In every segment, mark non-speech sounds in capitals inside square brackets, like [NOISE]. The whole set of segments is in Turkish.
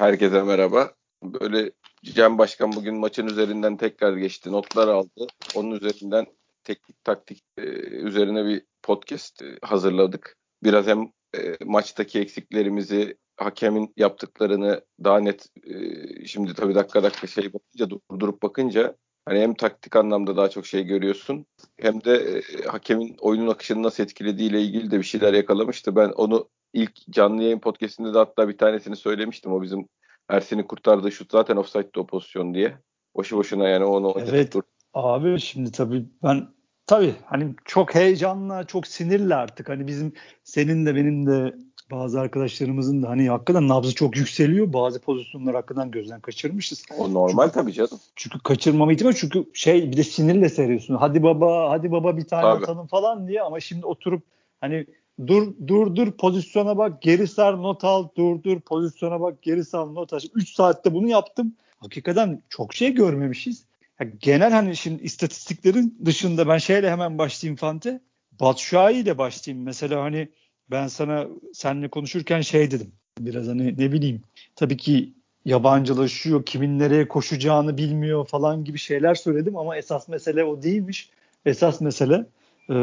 Herkese merhaba. Böyle Cem Başkan bugün maçın üzerinden tekrar geçti. Notlar aldı. Onun üzerinden teknik taktik e, üzerine bir podcast e, hazırladık. Biraz hem e, maçtaki eksiklerimizi, hakemin yaptıklarını daha net şimdi tabii dakika dakika şey bakınca durdurup bakınca hani hem taktik anlamda daha çok şey görüyorsun hem de hakemin oyunun akışını nasıl etkilediğiyle ilgili de bir şeyler yakalamıştı. Ben onu ilk canlı yayın podcastinde de hatta bir tanesini söylemiştim. O bizim Ersin'in kurtardığı şut zaten offside'de o pozisyon diye. Boşu boşuna yani onu Evet. Dur. Abi şimdi tabii ben tabii hani çok heyecanla, çok sinirli artık. Hani bizim senin de benim de bazı arkadaşlarımızın da hani hakikaten nabzı çok yükseliyor. Bazı pozisyonlar hakikaten gözden kaçırmışız. O normal çünkü, tabii canım. Çünkü kaçırmama ihtimali çünkü şey bir de sinirle seyrediyorsun. Hadi baba, hadi baba bir tane tabii. atalım falan diye ama şimdi oturup hani dur dur dur pozisyona bak geri sar not al dur dur pozisyona bak geri sar not al. 3 saatte bunu yaptım. Hakikaten çok şey görmemişiz. Ya genel hani şimdi istatistiklerin dışında ben şeyle hemen başlayayım Fante. Batshuayi ile başlayayım. Mesela hani ben sana seninle konuşurken şey dedim. Biraz hani ne bileyim. Tabii ki yabancılaşıyor, kimin nereye koşacağını bilmiyor falan gibi şeyler söyledim ama esas mesele o değilmiş. Esas mesele e,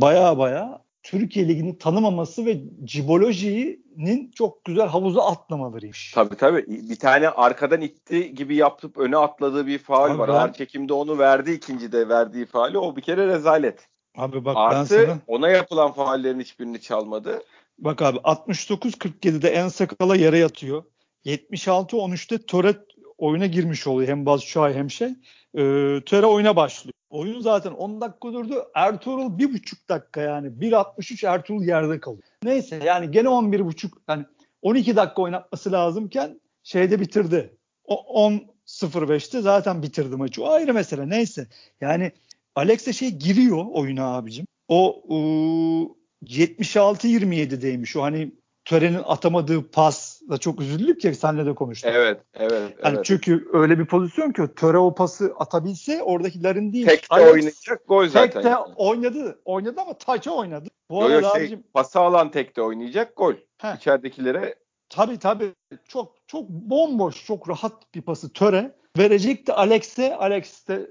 baya baya Türkiye Ligi'ni tanımaması ve Ciboloji'nin çok güzel havuza atlamalarıymış. Tabii tabii. Bir tane arkadan itti gibi yapıp öne atladığı bir faal Abi var. Ben... Ağır çekimde onu verdi ikinci de verdiği faali. O bir kere rezalet. Abi bak Artı ben sana... ona yapılan faallerin hiçbirini çalmadı. Bak abi 69-47'de en sakala yere yatıyor. 76-13'te Töre oyuna girmiş oluyor. Hem Bazşuay hem şey. Ee, Töre oyuna başlıyor. Oyun zaten 10 dakika durdu. Ertuğrul bir buçuk dakika yani. 1.63 Ertuğrul yerde kalıyor. Neyse yani gene 11 buçuk yani 12 dakika oynatması lazımken şeyde bitirdi. O 10.05'te zaten bitirdi maçı. O ayrı mesele. Neyse. Yani Alex'e şey giriyor oyuna abicim. O ıı, 76-27'deymiş. O hani törenin atamadığı pas da çok üzüldük ya senle de konuştuk. Evet, evet. Yani evet. çünkü öyle bir pozisyon ki töre o pası atabilse oradakilerin değil. Tek de oynayacak gol zaten. Tek de yani. oynadı. Oynadı ama taça oynadı. Bu yo, arada yo, şey, abicim, pası alan tek de oynayacak gol. Heh. İçeridekilere Tabii tabii. Çok çok bomboş, çok rahat bir pası töre. Verecekti Alex'e. Alex de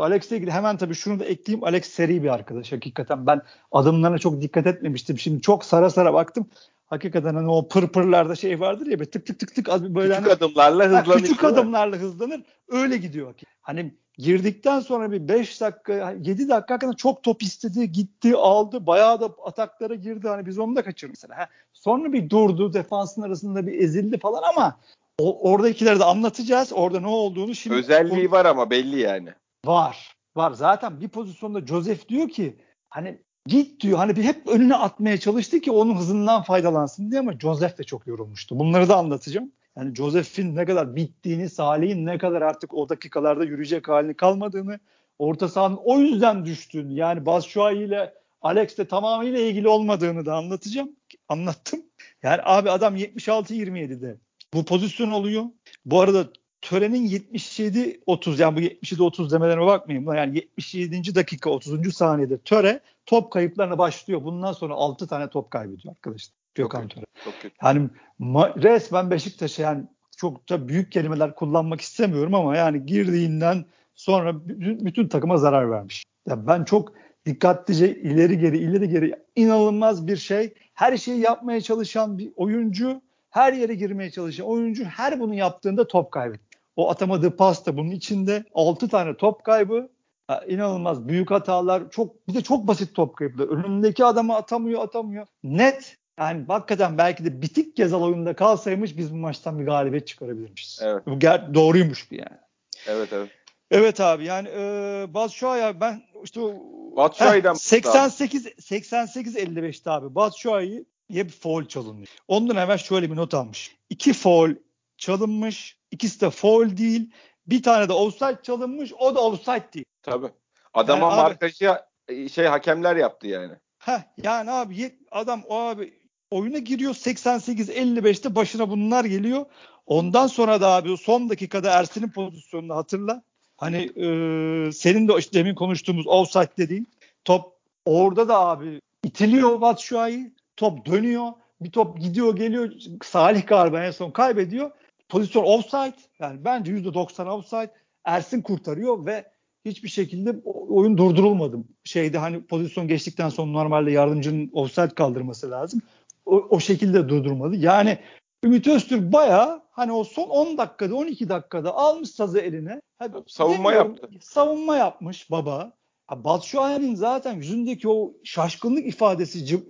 Alex'le ilgili hemen tabii şunu da ekleyeyim. Alex seri bir arkadaş hakikaten. Ben adımlarına çok dikkat etmemiştim. Şimdi çok sara sara baktım hakikaten hani o pırpırlarda şey vardır ya tık tık tık tık böyle küçük hani, adımlarla hızlanır. Küçük adımlarla hızlanır. Öyle gidiyor. Hani girdikten sonra bir 5 dakika 7 dakika hakikaten çok top istedi, gitti, aldı. Bayağı da ataklara girdi. Hani biz onu da kaçırdık mesela. Ha, sonra bir durdu, defansın arasında bir ezildi falan ama o, oradakileri de anlatacağız. Orada ne olduğunu şimdi özelliği var ama belli yani. Var. Var. Zaten bir pozisyonda Joseph diyor ki hani git diyor. Hani bir hep önüne atmaya çalıştı ki onun hızından faydalansın diye ama Joseph de çok yorulmuştu. Bunları da anlatacağım. Yani Joseph'in ne kadar bittiğini, Salih'in ne kadar artık o dakikalarda yürüyecek halini kalmadığını, orta sahanın o yüzden düştüğünü yani Batshuayi ile Alex de tamamıyla ilgili olmadığını da anlatacağım. Anlattım. Yani abi adam 76-27'de bu pozisyon oluyor. Bu arada törenin 77-30 yani bu 77-30 demelerine bakmayın. Yani 77. dakika 30. saniyede töre top kayıplarına başlıyor. Bundan sonra 6 tane top kaybediyor arkadaşlar. Gökhan Töre. Yani ma- resmen Beşiktaş'a yani çok da büyük kelimeler kullanmak istemiyorum ama yani girdiğinden sonra bütün, bütün takıma zarar vermiş. Yani ben çok dikkatlice ileri geri ileri geri inanılmaz bir şey. Her şeyi yapmaya çalışan bir oyuncu, her yere girmeye çalışan oyuncu her bunu yaptığında top kaybediyor. O atamadığı pasta bunun içinde 6 tane top kaybı. inanılmaz büyük hatalar. Çok bir de çok basit top kaybı. Önündeki adamı atamıyor, atamıyor. Net yani hakikaten belki de bitik Gezal oyunda kalsaymış biz bu maçtan bir galibiyet çıkarabilirmişiz. Evet. Bu ger- doğruymuş bir yani. Evet evet. Evet abi yani e, Batshuayi ben işte Batshuayi'den 88 88 55'te abi Batshuayi bir foul çalınmış. Ondan evvel şöyle bir not almış. İki foul çalınmış. İkisi de foul değil. Bir tane de offside çalınmış. O da offside değil. Tabii. Adama yani markajı abi, şey hakemler yaptı yani. Heh, yani abi adam o abi oyuna giriyor 88-55'te başına bunlar geliyor. Ondan sonra da abi son dakikada Ersin'in pozisyonunu hatırla. Hani e, senin de işte demin konuştuğumuz offside dediğin top orada da abi itiliyor Batshuayi. Top dönüyor. Bir top gidiyor geliyor. Salih galiba en son kaybediyor. Pozisyon offside. Yani bence %90 offside. Ersin kurtarıyor ve hiçbir şekilde oyun durdurulmadı. Şeyde hani pozisyon geçtikten sonra normalde yardımcının offside kaldırması lazım. O, o şekilde durdurmadı. Yani Ümit Öztürk bayağı hani o son 10 dakikada 12 dakikada almış sazı eline. savunma yaptı. Savunma yapmış baba. Batshuayi'nin zaten yüzündeki o şaşkınlık ifadesi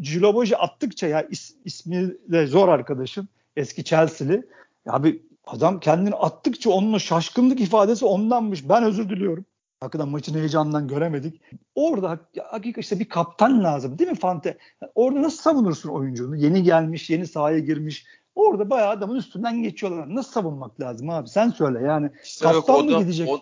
Ciloboji attıkça ya is, ismi de zor arkadaşım. Eski Chelsea'li. Ya bir adam kendini attıkça onun o şaşkınlık ifadesi ondanmış. Ben özür diliyorum. Hakikaten maçın heyecanından göremedik. Orada hakikaten işte bir kaptan lazım değil mi Fante? Orada nasıl savunursun oyuncunu? Yeni gelmiş, yeni sahaya girmiş. Orada bayağı adamın üstünden geçiyorlar. Nasıl savunmak lazım abi? Sen söyle yani. İşte kaptan mı gidecek? O,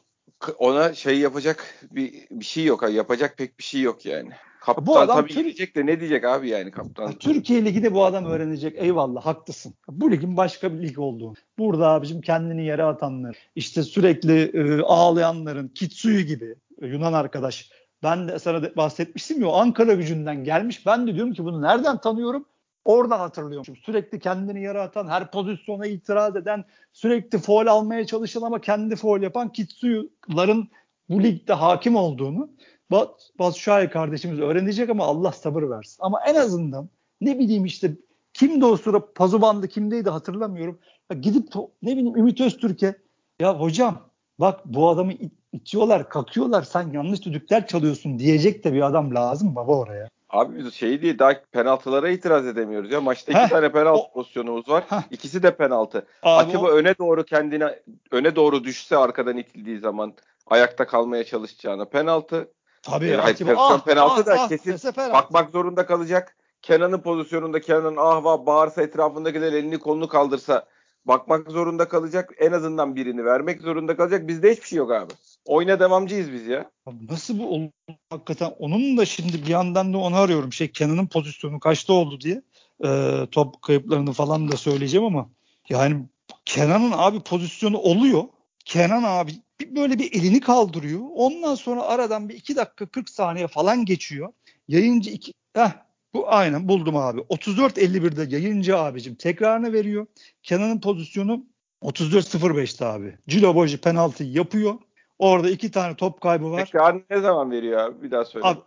ona şey yapacak bir, bir şey yok. Yapacak pek bir şey yok yani. Kaptan bu adam tabii Tür- gidecek de ne diyecek abi yani kaptan? Türkiye Ligi de bu adam öğrenecek. Eyvallah haklısın. Bu ligin başka bir lig olduğu. Burada abicim kendini yere atanlar, işte sürekli e, ağlayanların, Kitsuyu gibi e, Yunan arkadaş. Ben de sana de bahsetmiştim ya Ankara gücünden gelmiş. Ben de diyorum ki bunu nereden tanıyorum? Orada hatırlıyorum. Sürekli kendini yere atan, her pozisyona itiraz eden, sürekli foul almaya çalışan ama kendi foul yapan Kitsuyu'ların bu ligde hakim olduğunu Bat, Batshuayi kardeşimiz öğrenecek ama Allah sabır versin. Ama en azından ne bileyim işte kimdi o sıra Pazuban'dı kimdeydi hatırlamıyorum. Ya gidip ne bileyim Ümit Öztürk'e ya hocam bak bu adamı it, itiyorlar kakıyorlar sen yanlış düdükler çalıyorsun diyecek de bir adam lazım baba oraya. Abi şey değil daha penaltılara itiraz edemiyoruz ya. Maçta iki Heh, tane penaltı o, pozisyonumuz var. Heh. İkisi de penaltı. Abi Atiba o, öne doğru kendine öne doğru düşse arkadan itildiği zaman ayakta kalmaya çalışacağına penaltı. Tabii. E, hayır, ah, penaltı ah, da ah, kesin bakmak zorunda kalacak. Kenan'ın pozisyonunda Kenan ahva bağırsa etrafındakiler elini kolunu kaldırsa bakmak zorunda kalacak. En azından birini vermek zorunda kalacak. Bizde hiçbir şey yok abi. Oyuna devamcıyız biz ya. Nasıl bu olur? Hakikaten onun da şimdi bir yandan da onu arıyorum. Şey Kenan'ın pozisyonu kaçta oldu diye. Ee, top kayıplarını falan da söyleyeceğim ama yani Kenan'ın abi pozisyonu oluyor. Kenan abi bir böyle bir elini kaldırıyor. Ondan sonra aradan bir 2 dakika 40 saniye falan geçiyor. Yayıncı iki, heh, bu aynen buldum abi. 34-51'de yayıncı abicim tekrarını veriyor. Kenan'ın pozisyonu 34-05'te abi. Cilo Boji penaltı yapıyor. Orada iki tane top kaybı var. Tekrarını ne zaman veriyor abi? Bir daha söyle. Abi,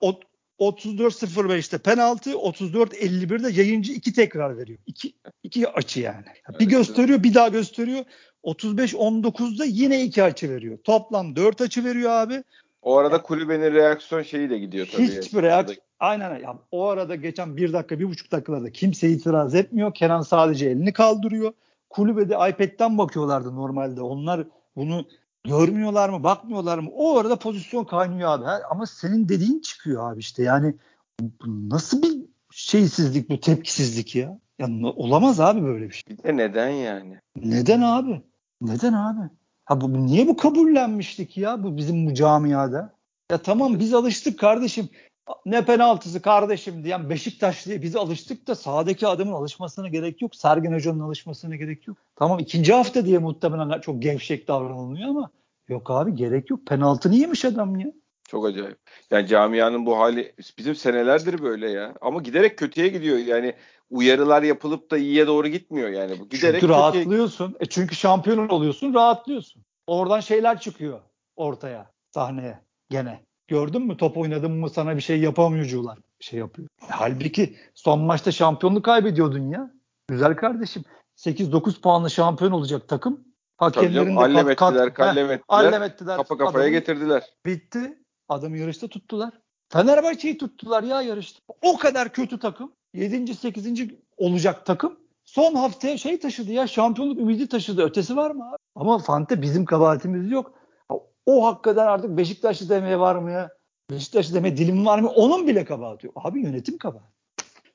34-05'te penaltı, 34-51'de yayıncı iki tekrar veriyor. İki, iki açı yani. Bir gösteriyor, bir daha gösteriyor. 35-19'da yine iki açı veriyor. Toplam 4 açı veriyor abi. O arada kulübenin reaksiyon şeyi de gidiyor tabii. Hiçbir reaksiyon. Aynen. Yani o arada geçen bir dakika, bir buçuk dakikalarda kimse itiraz etmiyor. Kenan sadece elini kaldırıyor. Kulübede iPad'den bakıyorlardı normalde. Onlar bunu görmüyorlar mı, bakmıyorlar mı? O arada pozisyon kaynıyor abi. Ama senin dediğin çıkıyor abi işte. Yani nasıl bir şeysizlik bu, tepkisizlik ya? Ya olamaz abi böyle bir şey. Bir de neden yani? Neden abi? Neden abi? Ha bu niye bu kabullenmiştik ya bu bizim bu camiada? Ya tamam biz alıştık kardeşim. Ne penaltısı kardeşim diyen Beşiktaş diye biz alıştık da sahadaki adamın alışmasına gerek yok. Sergen Hoca'nın alışmasına gerek yok. Tamam ikinci hafta diye muhtemelen çok gevşek davranılıyor ama yok abi gerek yok. Penaltı niyemiş adam ya? Çok acayip. Yani camianın bu hali bizim senelerdir böyle ya. Ama giderek kötüye gidiyor. Yani uyarılar yapılıp da iyiye doğru gitmiyor yani. Bu giderek çünkü rahatlıyorsun. E çünkü şampiyon oluyorsun, rahatlıyorsun. Oradan şeyler çıkıyor ortaya, sahneye gene. Gördün mü top oynadın mı sana bir şey yapamıyorcular şey yapıyor. Halbuki son maçta şampiyonluk kaybediyordun ya. Güzel kardeşim. 8-9 puanlı şampiyon olacak takım. Hakemlerin de allem kat, ettiler, kallem ettiler, allem ettiler. Kafa kafaya adamı, getirdiler. Bitti. Adamı yarışta tuttular. Fenerbahçe'yi tuttular ya yarışta. O kadar kötü takım. 7. 8. olacak takım son haftaya şey taşıdı ya şampiyonluk ümidi taşıdı. Ötesi var mı abi? Ama Fante bizim kabahatimiz yok. O hakikaten artık Beşiktaşlı demeye var mı ya? Beşiktaşlı demeye dilim var mı? Onun bile kabahati yok. Abi yönetim kabahat.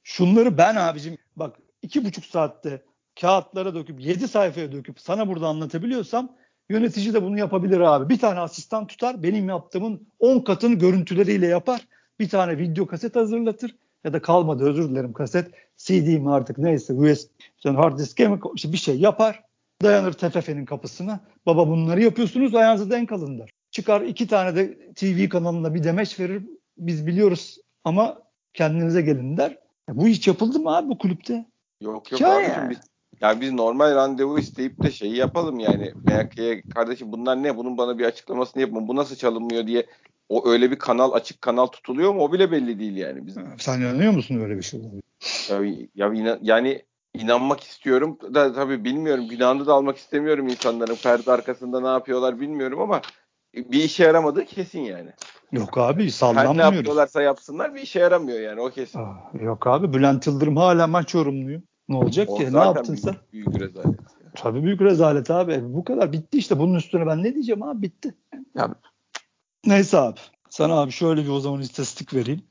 Şunları ben abicim bak iki buçuk saatte kağıtlara döküp yedi sayfaya döküp sana burada anlatabiliyorsam yönetici de bunu yapabilir abi. Bir tane asistan tutar benim yaptığımın 10 katını görüntüleriyle yapar. Bir tane video kaset hazırlatır ya da kalmadı özür dilerim kaset CD mi artık neyse USB yani hard disk'e mi işte bir şey yapar dayanır TFF'nin kapısına baba bunları yapıyorsunuz ayağınıza denk alın der. Çıkar iki tane de TV kanalına bir demeç verir biz biliyoruz ama kendinize gelin der. Ya bu hiç yapıldı mı abi bu kulüpte? Yok yok Hikaye abicim biz Yani biz normal randevu isteyip de şeyi yapalım yani. MHK'ye kardeşim bunlar ne? Bunun bana bir açıklamasını yapın. Bu nasıl çalınmıyor diye o öyle bir kanal açık kanal tutuluyor mu? O bile belli değil yani. Bizim. Sen inanıyor musun öyle bir şey olduğunu? Ya, ya inan, yani inanmak istiyorum da tabii bilmiyorum. Günahını da almak istemiyorum insanların. Perde arkasında ne yapıyorlar bilmiyorum ama bir işe yaramadığı kesin yani. Yok abi Her ne sallanmıyoruz. yapıyorlarsa yapsınlar bir işe yaramıyor yani o kesin. Aa, Yok abi Bülent Yıldırım hala maç yorumluyor. Ne olacak O ki? Ne yaptın sen? büyük, büyük rezalet. Tabii büyük rezalet abi. Bu kadar bitti işte. Bunun üstüne ben ne diyeceğim abi bitti. Ya, neyse abi. Sana abi şöyle bir o zaman istatistik vereyim.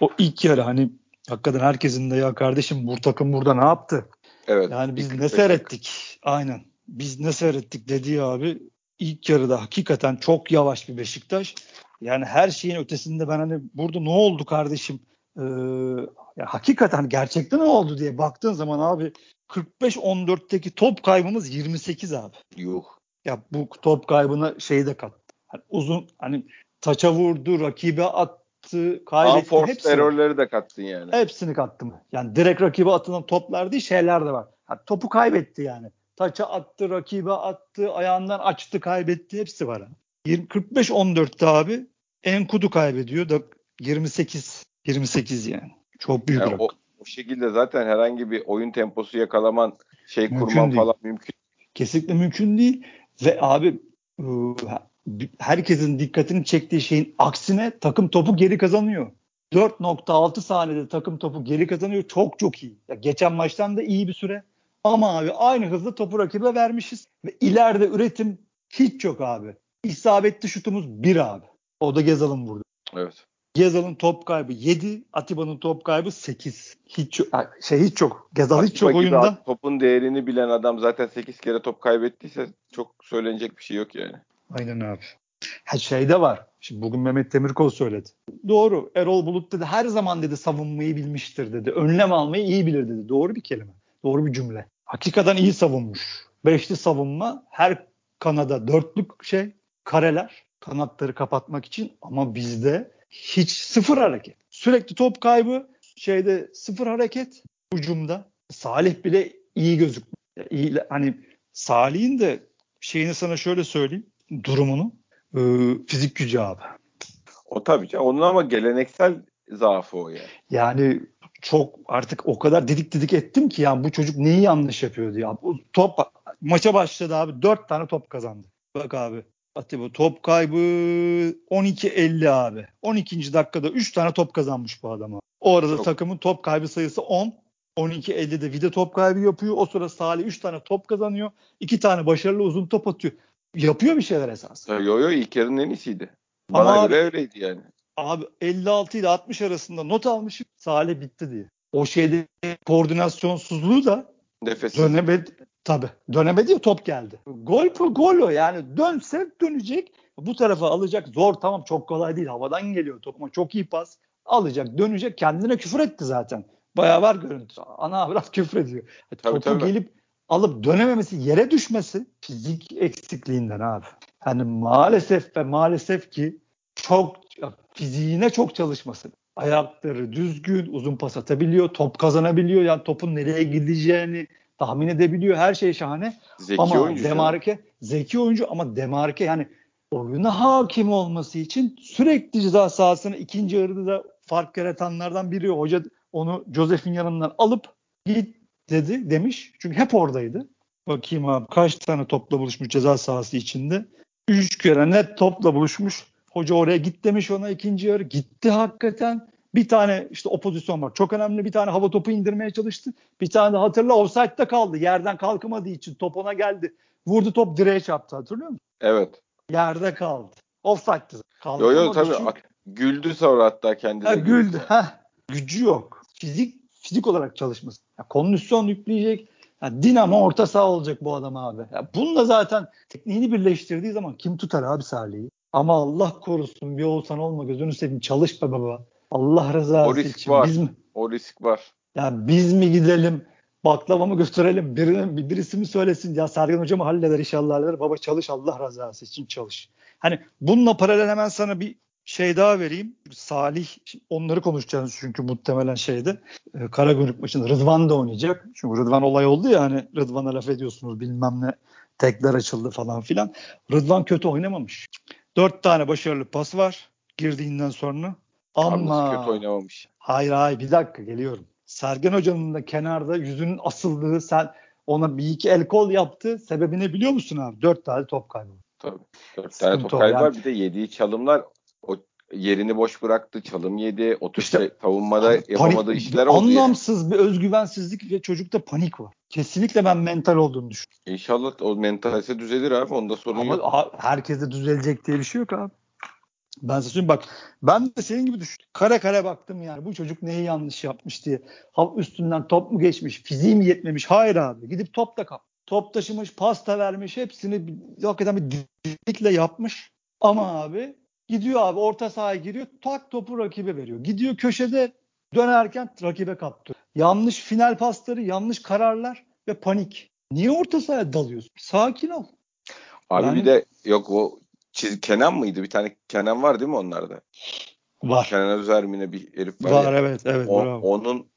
O ilk yarı hani hakikaten herkesin de ya kardeşim bu takım burada ne yaptı? Evet. Yani biz ne 45 seyrettik? Aynen. Biz ne seyrettik dediği abi ilk yarıda hakikaten çok yavaş bir Beşiktaş. Yani her şeyin ötesinde ben hani burada ne oldu kardeşim? Ee, ya hakikaten gerçekten ne oldu diye baktığın zaman abi 45-14'teki top kaybımız 28 abi. Yuh. Ya bu top kaybına şeyi de kattı. Hani uzun hani taça vurdu, rakibe attı, kaybetti. Unforced error'ları da kattın yani. Hepsini kattım. Yani direkt rakibe atılan toplar değil şeyler de var. Ha, topu kaybetti yani. Taça attı, rakibe attı, ayağından açtı, kaybetti. Hepsi var. 20 45-14'te abi Enkudu kaybediyor da 28 28 yani. Çok büyük Yani rakam. o, o şekilde zaten herhangi bir oyun temposu yakalaman, şey Mümkün kurman değil. falan mümkün. Kesinlikle mümkün değil. Ve abi herkesin dikkatini çektiği şeyin aksine takım topu geri kazanıyor. 4.6 saniyede takım topu geri kazanıyor. Çok çok iyi. Ya geçen maçtan da iyi bir süre. Ama abi aynı hızda topu rakibe vermişiz. Ve ileride üretim hiç yok abi. İsabetli şutumuz 1 abi. O da Gezal'ın vurdu. Evet. Gezal'ın top kaybı 7, Atiba'nın top kaybı 8. Hiç şey hiç çok. Gezal hiç çok oyunda. Topun değerini bilen adam zaten 8 kere top kaybettiyse çok söylenecek bir şey yok yani. Aynen abi. Ha şey de var. Şimdi bugün Mehmet Demirkol söyledi. Doğru. Erol Bulut dedi her zaman dedi savunmayı bilmiştir dedi. Önlem almayı iyi bilir dedi. Doğru bir kelime. Doğru bir cümle. Hakikaten iyi savunmuş. Beşli savunma her kanada dörtlük şey kareler kanatları kapatmak için ama bizde hiç sıfır hareket. Sürekli top kaybı şeyde sıfır hareket hücumda. Salih bile iyi gözükmüyor. İyi, hani Salih'in de şeyini sana şöyle söyleyeyim durumunu. Ee, fizik gücü abi. O tabii canım. Onun ama geleneksel zaafı o yani. Yani çok artık o kadar didik didik ettim ki yani bu çocuk neyi yanlış yapıyor diye. Bu top maça başladı abi. Dört tane top kazandı. Bak abi. Atiba top kaybı 12-50 abi. 12. dakikada 3 tane top kazanmış bu adam. abi. O arada Çok. takımın top kaybı sayısı 10. 12-50'de Vida top kaybı yapıyor. O sırada Salih 3 tane top kazanıyor. 2 tane başarılı uzun top atıyor. Yapıyor bir şeyler esas. Yo yo ilk yarının en iyisiydi. Ama Bana abi- göre öyleydi yani. Abi 56 ile 60 arasında not almışım. Salih bitti diye. O şeyde koordinasyonsuzluğu da Nefes. dönemedi. Tabii. Dönemedi ya top geldi. Gol bu gol o yani. Dönse dönecek. Bu tarafa alacak. Zor tamam çok kolay değil. Havadan geliyor top ama çok iyi pas. Alacak dönecek. Kendine küfür etti zaten. Bayağı var görüntü. Ana [LAUGHS] biraz küfür ediyor. Tabii, Topu tabii. gelip alıp dönememesi, yere düşmesi fizik eksikliğinden abi. Hani maalesef ve maalesef ki çok fiziğine çok çalışması. Ayakları düzgün, uzun pas atabiliyor, top kazanabiliyor. Yani topun nereye gideceğini tahmin edebiliyor. Her şey şahane. Zeki ama oyuncu. Demarke zeki oyuncu ama Demarke yani oyuna hakim olması için sürekli ceza sahasına ikinci yarıda da fark yaratanlardan biri. Hoca onu Josef'in yanından alıp git dedi demiş. Çünkü hep oradaydı. Bakayım abi kaç tane topla buluşmuş ceza sahası içinde. Üç kere net topla buluşmuş. Hoca oraya git demiş ona ikinci yarı. Gitti hakikaten. Bir tane işte o pozisyon var. Çok önemli bir tane hava topu indirmeye çalıştı. Bir tane de hatırla offside'da kaldı. Yerden kalkamadığı için top ona geldi. Vurdu top direğe çarptı hatırlıyor musun? Evet. Yerde kaldı. Offside'dı. Yo Kalkamadı yo tabii. çünkü- Güldü sonra hatta kendine. Ha, güldü. Ha, gücü yok. Fizik fizik olarak çalışması. Ya, kondisyon yükleyecek. Ya, dinamo orta saha olacak bu adam abi. Ya, bununla zaten tekniğini birleştirdiği zaman kim tutar abi Salih'i? Ama Allah korusun bir olsan olma gözünü seveyim çalış be baba. Allah rızası O risk için var. biz mi? O risk var. Ya biz mi gidelim? Baklavamı götürelim. Birinin, bir- birisi mi söylesin? Ya Sergen Hoca mı halleder inşallah halleder. Baba çalış Allah rızası için çalış. Hani bununla paralel hemen sana bir şey daha vereyim. Salih onları konuşacağız çünkü muhtemelen şeyde e, Karagümrük maçında Rıdvan da oynayacak. Çünkü Rıdvan olay oldu ya hani Rıdvan'a laf ediyorsunuz bilmem ne tekler açıldı falan filan. Rıdvan kötü oynamamış. Dört tane başarılı pas var girdiğinden sonra. Ama kötü oynamamış. Hayır hayır bir dakika geliyorum. Sergen Hoca'nın da kenarda yüzünün asıldığı sen ona bir iki el kol yaptı. Sebebini biliyor musun abi? Dört tane top kaybı. Tabii. Dört tane top kaybı var. Bir de yediği çalımlar o yerini boş bıraktı. Çalım yedi. O tür işte, şey, savunmada panik, yapamadığı işler oldu. Anlamsız yani. bir özgüvensizlik ve çocukta panik var. Kesinlikle ben mental olduğunu düşünüyorum. İnşallah o mentalse düzelir abi. Onda sorun Ama yok. herkese düzelecek diye bir şey yok abi. Ben size söyleyeyim bak ben de senin gibi düşündüm. Kare kare baktım yani bu çocuk neyi yanlış yapmış diye. Halk üstünden top mu geçmiş, fiziği mi yetmemiş? Hayır abi. Gidip top da kap. Top taşımış, pasta vermiş, hepsini hakikaten bir dikle yapmış. Ama abi gidiyor abi orta sahaya giriyor, tak topu rakibe veriyor. Gidiyor köşede dönerken rakibe kaptı. Yanlış final pasları, yanlış kararlar ve panik. Niye orta sahaya dalıyorsun? Sakin ol. Abi yani, bir de yok o çiz Kenan mıydı? Bir tane Kenan var değil mi onlarda? Var. Kenan Özermin'e bir herif var. Var ya. evet evet. O, onun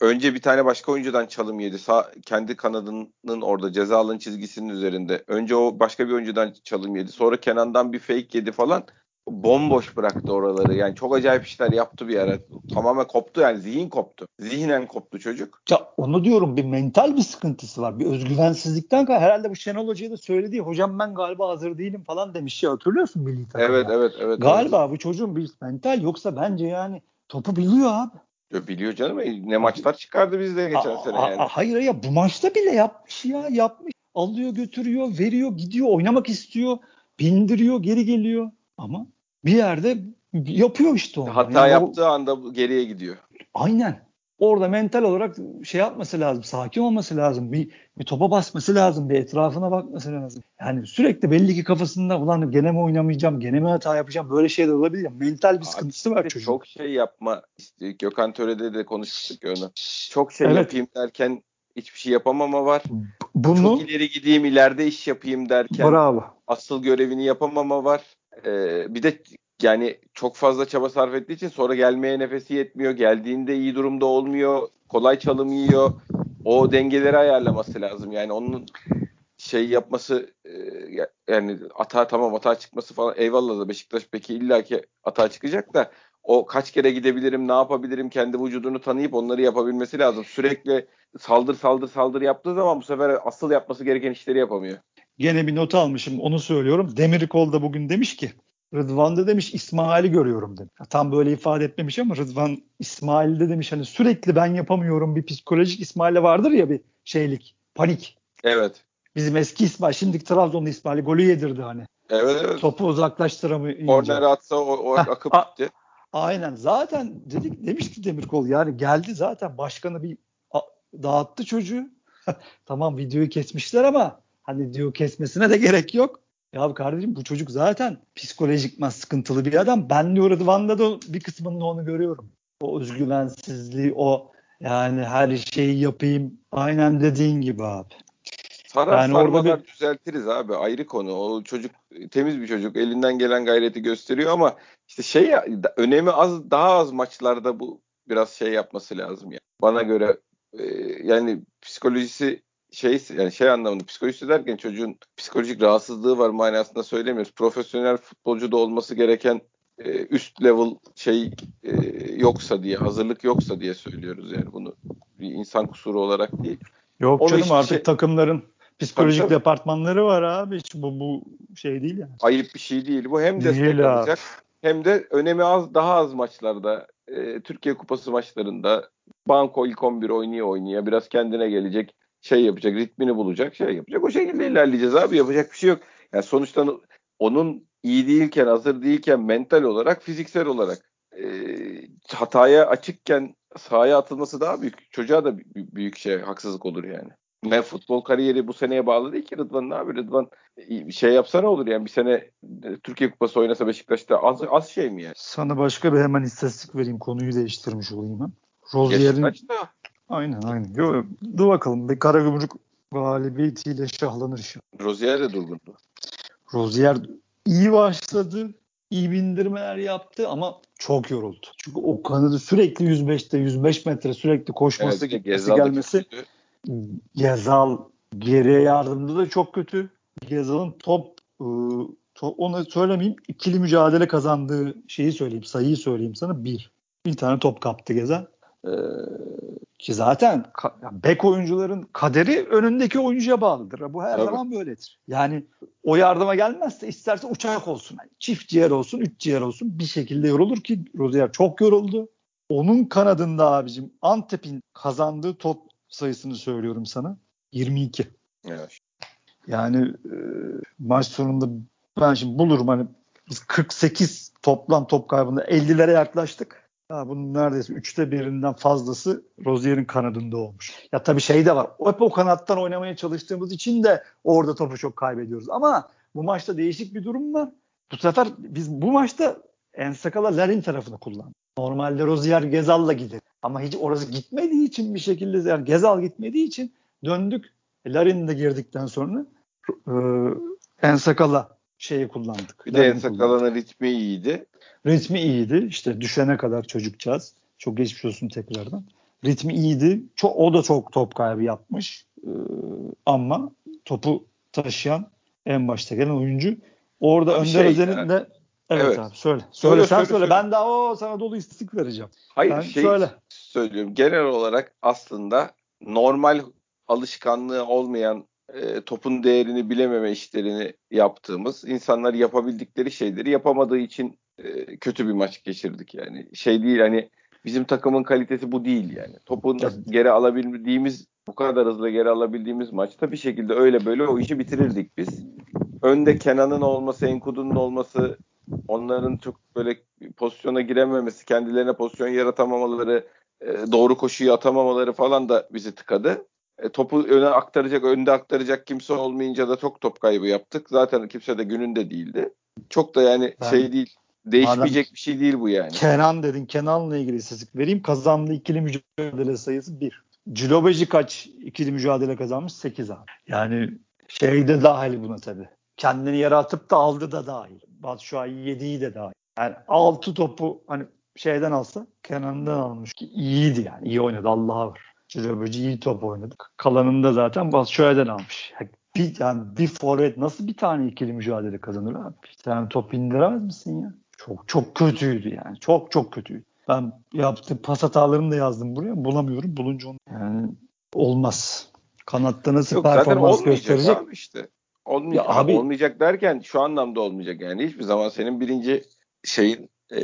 önce bir tane başka oyuncudan çalım yedi. Sağ, kendi kanadının orada ceza alan çizgisinin üzerinde. Önce o başka bir oyuncudan çalım yedi. Sonra Kenan'dan bir fake yedi falan bomboş bıraktı oraları. Yani çok acayip işler yaptı bir ara. Tamamen koptu yani zihin koptu. Zihnen koptu çocuk. Ya onu diyorum bir mental bir sıkıntısı var. Bir özgüvensizlikten herhalde bu Şenol Hoca'ya da söylediği hocam ben galiba hazır değilim falan demiş ya hatırlıyorsun milli takımda. Evet evet evet. Galiba evet. bu çocuğun bir mental yoksa bence yani topu biliyor abi. Ya biliyor canım ne maçlar çıkardı bizde geçen a, sene yani. A, hayır ya bu maçta bile yapmış ya yapmış. Alıyor götürüyor veriyor gidiyor oynamak istiyor bindiriyor geri geliyor. Ama bir yerde yapıyor işte onu. Hata yani yaptığı o, anda geriye gidiyor. Aynen. Orada mental olarak şey yapması lazım. Sakin olması lazım. Bir, bir topa basması lazım. Bir etrafına bakması lazım. Yani sürekli belli ki kafasında ulan gene mi oynamayacağım, gene mi hata yapacağım böyle şeyler olabilir. Yani mental bir sıkıntısı var çocuğun. Çok şey yapma. İşte Gökhan Töre'de de konuştuk onu. Çok şey evet. yapayım derken hiçbir şey yapamama var. Bunu, Çok ileri gideyim ileride iş yapayım derken bravo. asıl görevini yapamama var. Ee, bir de yani çok fazla çaba sarf ettiği için sonra gelmeye nefesi yetmiyor. Geldiğinde iyi durumda olmuyor. Kolay çalım yiyor. O dengeleri ayarlaması lazım. Yani onun şey yapması e, yani ata tamam ata çıkması falan eyvallah da Beşiktaş peki illaki ata çıkacak da o kaç kere gidebilirim, ne yapabilirim, kendi vücudunu tanıyıp onları yapabilmesi lazım. Sürekli saldır saldır saldır yaptığı zaman bu sefer asıl yapması gereken işleri yapamıyor. Gene bir not almışım onu söylüyorum. Demirkol da bugün demiş ki Rıdvan da demiş İsmail'i görüyorum demiş. Tam böyle ifade etmemiş ama Rıdvan İsmail'de demiş hani sürekli ben yapamıyorum bir psikolojik İsmail'e vardır ya bir şeylik panik. Evet. Bizim eski İsmail şimdiki Trabzonlu İsmail'i golü yedirdi hani. Evet evet. Topu uzaklaştıramıyor. Korner atsa o, o Heh, akıp gitti. Aynen zaten dedik demiş ki Demirkol yani geldi zaten başkanı bir dağıttı çocuğu. [LAUGHS] tamam videoyu kesmişler ama hani diyor kesmesine de gerek yok. Ya kardeşim bu çocuk zaten psikolojikman sıkıntılı bir adam. Ben diyor Rıdvan'da da bir kısmında onu görüyorum. O özgüvensizliği, o yani her şeyi yapayım. Aynen dediğin gibi abi. Sarar yani orada bir... düzeltiriz abi ayrı konu. O çocuk temiz bir çocuk. Elinden gelen gayreti gösteriyor ama işte şey ya, önemi az daha az maçlarda bu biraz şey yapması lazım yani. Bana göre e, yani psikolojisi şey yani şey anlamında psikolojisi derken çocuğun psikolojik rahatsızlığı var manasında söylemiyoruz. Profesyonel futbolcu da olması gereken e, üst level şey e, yoksa diye hazırlık yoksa diye söylüyoruz yani bunu bir insan kusuru olarak değil. Yok Onu canım artık şey... takımların psikolojik tabii, departmanları var abi hiç bu bu şey değil yani. Ayıp bir şey değil. Bu hem destek alacak hem de önemi az daha az maçlarda e, Türkiye Kupası maçlarında banko ilk 11 oynuyor oynuyor biraz kendine gelecek şey yapacak, ritmini bulacak, şey yapacak. O şekilde ilerleyeceğiz abi. Yapacak bir şey yok. Yani sonuçta onun iyi değilken, hazır değilken mental olarak, fiziksel olarak e, hataya açıkken sahaya atılması daha büyük. Çocuğa da büyük şey, haksızlık olur yani. Ne futbol kariyeri bu seneye bağlı değil ki Rıdvan ne abi Rıdvan bir şey yapsa ne olur yani bir sene e, Türkiye Kupası oynasa Beşiktaş'ta az az şey mi yani? Sana başka bir hemen istatistik vereyim konuyu değiştirmiş olayım ben. Rozier'in Aynen aynen. Yo, dur bakalım. Bir Karagümrük galibiyetiyle şahlanır inşallah. Rozier de durgundu. Rozier iyi başladı. iyi bindirmeler yaptı ama çok yoruldu. Çünkü o kanadı sürekli 105'te 105 metre sürekli koşması Evet, gitmesi gelmesi Gezal geriye yardımda da çok kötü. Gezal'ın top, ıı, onu söylemeyeyim ikili mücadele kazandığı şeyi söyleyeyim sayıyı söyleyeyim sana bir. Bir tane top kaptı Gezal. Ee, ki zaten bek oyuncuların kaderi önündeki oyuncuya bağlıdır. Bu her Tabii. zaman böyledir. Yani o yardıma gelmezse isterse uçak olsun. Yani çift ciğer olsun, üç ciğer olsun bir şekilde yorulur ki Rozier çok yoruldu. Onun kanadında abicim Antep'in kazandığı top sayısını söylüyorum sana. 22. Evet. Yani e, maç sonunda ben şimdi bulurum hani biz 48 toplam top kaybında 50'lere yaklaştık. Ya bunun neredeyse üçte birinden fazlası Rozier'in kanadında olmuş. Ya tabii şey de var. Hep o kanattan oynamaya çalıştığımız için de orada topu çok kaybediyoruz. Ama bu maçta değişik bir durum var. Bu sefer biz bu maçta Ensakala Larin tarafını kullandık. Normalde Rozier Gezal'la gider. Ama hiç orası gitmediği için bir şekilde yani Gezal gitmediği için döndük. Larin de girdikten sonra e, Ensakala şeyi kullandık. Bir de Larin'i Ensakala'nın ritmi iyiydi. Ritmi iyiydi. İşte düşene kadar çocukcağız. Çok geçmiş olsun tekrardan. Ritmi iyiydi. Çok, o da çok top kaybı yapmış. Ee, ama topu taşıyan en başta gelen oyuncu. Orada Önder şey, Özel'in de evet, evet. abi söyle. Söyle, Söyle, sen söyle, söyle. Ben daha o sana dolu istatistik vereceğim. Hayır Sen şey söyle. söylüyorum. Genel olarak aslında normal alışkanlığı olmayan e, topun değerini bilememe işlerini yaptığımız insanlar yapabildikleri şeyleri yapamadığı için e, kötü bir maç geçirdik yani. Şey değil hani bizim takımın kalitesi bu değil yani. Topu nasıl geri alabildiğimiz bu kadar hızlı geri alabildiğimiz maçta bir şekilde öyle böyle o işi bitirirdik biz. Önde Kenan'ın olması, Enkudu'nun olması, onların çok böyle pozisyona girememesi, kendilerine pozisyon yaratamamaları, e, doğru koşuyu atamamaları falan da bizi tıkadı. E, topu öne aktaracak, önde aktaracak kimse olmayınca da çok top kaybı yaptık. Zaten kimse de gününde değildi. Çok da yani Ben- şey değil, değişmeyecek Madem- bir şey değil bu yani. Kenan dedin. Kenan'la ilgili istatistik vereyim. Kazandığı ikili mücadele sayısı 1. Cilobeci kaç ikili mücadele kazanmış? 8 abi. Yani şey de dahil buna tabii. Kendini yere atıp da aldı da dahil. Batshuayi yediği de dahil. Yani 6 topu hani şeyden alsa Kenan'dan almış ki iyiydi yani. İyi oynadı Allah'a var. Cilobeci iyi top oynadı. Kalanında zaten Batshuayi'den almış. Bir, yani bir forvet nasıl bir tane ikili mücadele kazanır abi? Bir tane top indiremez misin ya? Çok çok kötüydü yani. Çok çok kötüydü. Ben yaptığım pas hatalarını da yazdım buraya. Bulamıyorum. Bulunca onu yani olmaz. Kanatta nasıl Yok performans gösterecek? abi işte. Olmayacak, Ya abi- olmayacak derken şu anlamda olmayacak yani. Hiçbir zaman senin birinci şeyin e,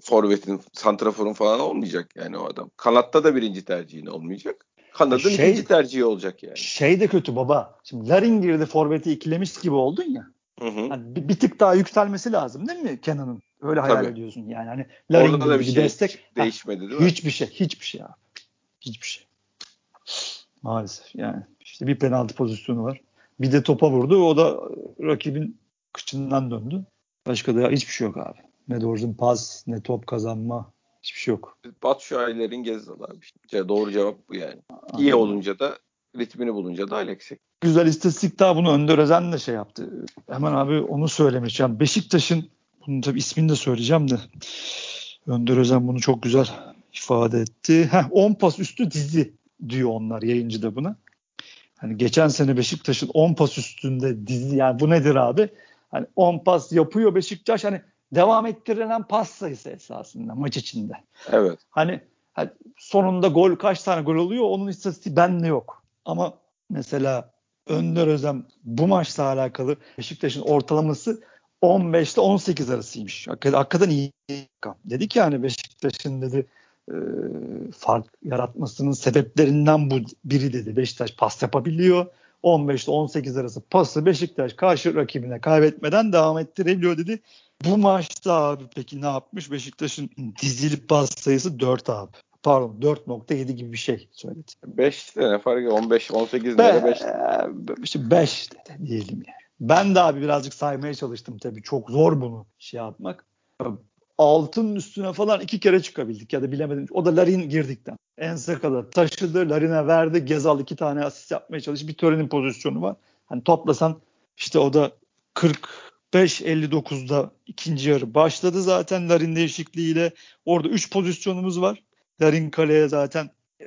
forvetin, santraforun falan olmayacak yani o adam. Kanatta da birinci tercihin olmayacak. Kanadın Şey- ikinci tercihi olacak yani. Şey de kötü baba. Şimdi Larin girdi forveti ikilemiş gibi oldun ya. Hı hı. Hani bir, bir tık daha yükselmesi lazım değil mi Kenan'ın? Öyle hayal Tabii. ediyorsun yani. Hani Larin Orada da bir şey destek. Ha, değişmedi değil mi? Hiçbir şey. Hiçbir şey abi. Hiçbir şey. Maalesef yani. işte bir penaltı pozisyonu var. Bir de topa vurdu. O da rakibin kıçından döndü. Başka da hiçbir şey yok abi. Ne doğru düzgün pas, ne top kazanma. Hiçbir şey yok. Batshuayi'lerin Gezzal abi. İşte doğru cevap bu yani. İyi olunca da ritmini bulunca da Alex'i. Güzel istatistik daha bunu Önder Özen de şey yaptı. Hemen abi onu söylemiş. Yani Beşiktaş'ın bunun tabii ismini de söyleyeceğim de Önder Özen bunu çok güzel ifade etti. Heh, 10 pas üstü dizi diyor onlar yayıncı da buna. Hani geçen sene Beşiktaş'ın 10 pas üstünde dizi yani bu nedir abi? Hani 10 pas yapıyor Beşiktaş hani devam ettirilen pas sayısı esasında maç içinde. Evet. Hani, sonunda gol kaç tane gol oluyor onun istatistiği bende yok. Ama mesela Önder Özlem bu maçla alakalı Beşiktaş'ın ortalaması 15'te 18 arasıymış. Hakikaten iyi. rakam. Dedi ki yani Beşiktaş'ın dedi e, fark yaratmasının sebeplerinden bu biri dedi. Beşiktaş pas yapabiliyor. 15'te 18 arası pası Beşiktaş karşı rakibine kaybetmeden devam ettirebiliyor dedi. Bu maçta abi peki ne yapmış? Beşiktaş'ın dizili pas sayısı 4 abi. Pardon 4.7 gibi bir şey söyledi. 5 tane fark 15 18 Be, lira 5. işte 5 dedi diyelim yani. Ben de abi birazcık saymaya çalıştım tabii. Çok zor bunu şey yapmak. Altın üstüne falan iki kere çıkabildik ya da bilemedim. O da Larin girdikten. En sakala taşıdı. Larin'e verdi. Gezal iki tane asist yapmaya çalıştı. Bir törenin pozisyonu var. Hani toplasan işte o da 45 45-59'da ikinci yarı başladı zaten Larin değişikliğiyle. Orada 3 pozisyonumuz var. Larin kaleye zaten e,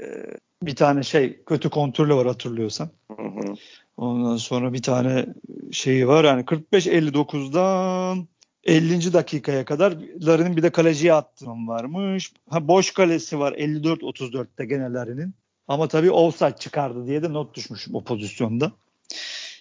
bir tane şey kötü kontrolü var hatırlıyorsan. Hı hı. Ondan sonra bir tane şeyi var. Yani 45-59'dan 50. dakikaya kadar Larin'in bir de kaleciye attığım varmış. Ha, boş kalesi var 54-34'te gene Larin'in. Ama tabii offside çıkardı diye de not düşmüşüm o pozisyonda.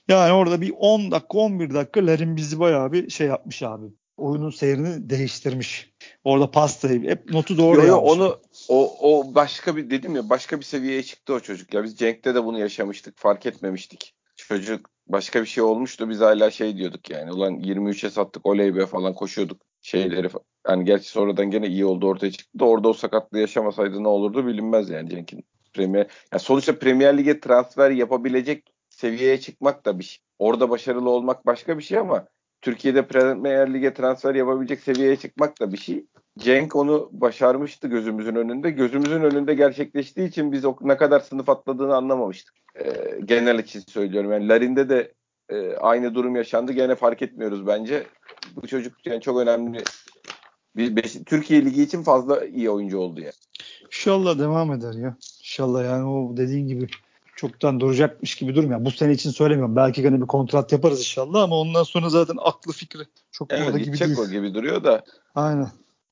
Yani orada bir 10 dakika 11 dakika Larin bizi bayağı bir şey yapmış abi. Oyunun seyrini değiştirmiş. Orada pastayı hep notu doğru yo, yo, onu o, o başka bir dedim ya başka bir seviyeye çıktı o çocuk. Ya biz Cenk'te de bunu yaşamıştık. Fark etmemiştik. Çocuk başka bir şey olmuştu. Biz hala şey diyorduk yani. Ulan 23'e sattık oley be falan koşuyorduk şeyleri. Yani gerçi sonradan gene iyi oldu ortaya çıktı da orada o sakatlığı yaşamasaydı ne olurdu bilinmez yani Cenk'in. Premier, yani sonuçta Premier Lig'e transfer yapabilecek seviyeye çıkmak da bir şey. Orada başarılı olmak başka bir şey ama Türkiye'de Premier Lig'e transfer yapabilecek seviyeye çıkmak da bir şey. Cenk onu başarmıştı gözümüzün önünde. Gözümüzün önünde gerçekleştiği için biz o ne kadar sınıf atladığını anlamamıştık. Ee, genel için söylüyorum. Yani Larin'de de e, aynı durum yaşandı. Gene fark etmiyoruz bence. Bu çocuk yani çok önemli. Bir, beş, Türkiye Ligi için fazla iyi oyuncu oldu yani. İnşallah devam eder ya. İnşallah yani o dediğin gibi çoktan duracakmış gibi durmuyor. Bu sene için söylemiyorum. Belki gene bir kontrat yaparız inşallah ama ondan sonra zaten aklı fikri çok evet, orada gibi değil. o gibi duruyor da. Aynen.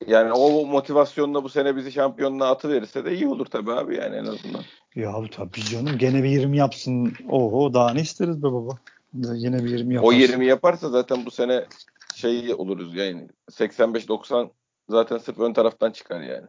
Yani o motivasyonla bu sene bizi şampiyonluğa atı verirse de iyi olur tabii abi yani en azından. Ya abi tabii canım gene bir 20 yapsın. Oho daha ne isteriz be baba. Yine bir 20 yaparsın. O 20 yaparsa zaten bu sene şey oluruz yani 85-90 zaten sırf ön taraftan çıkar yani.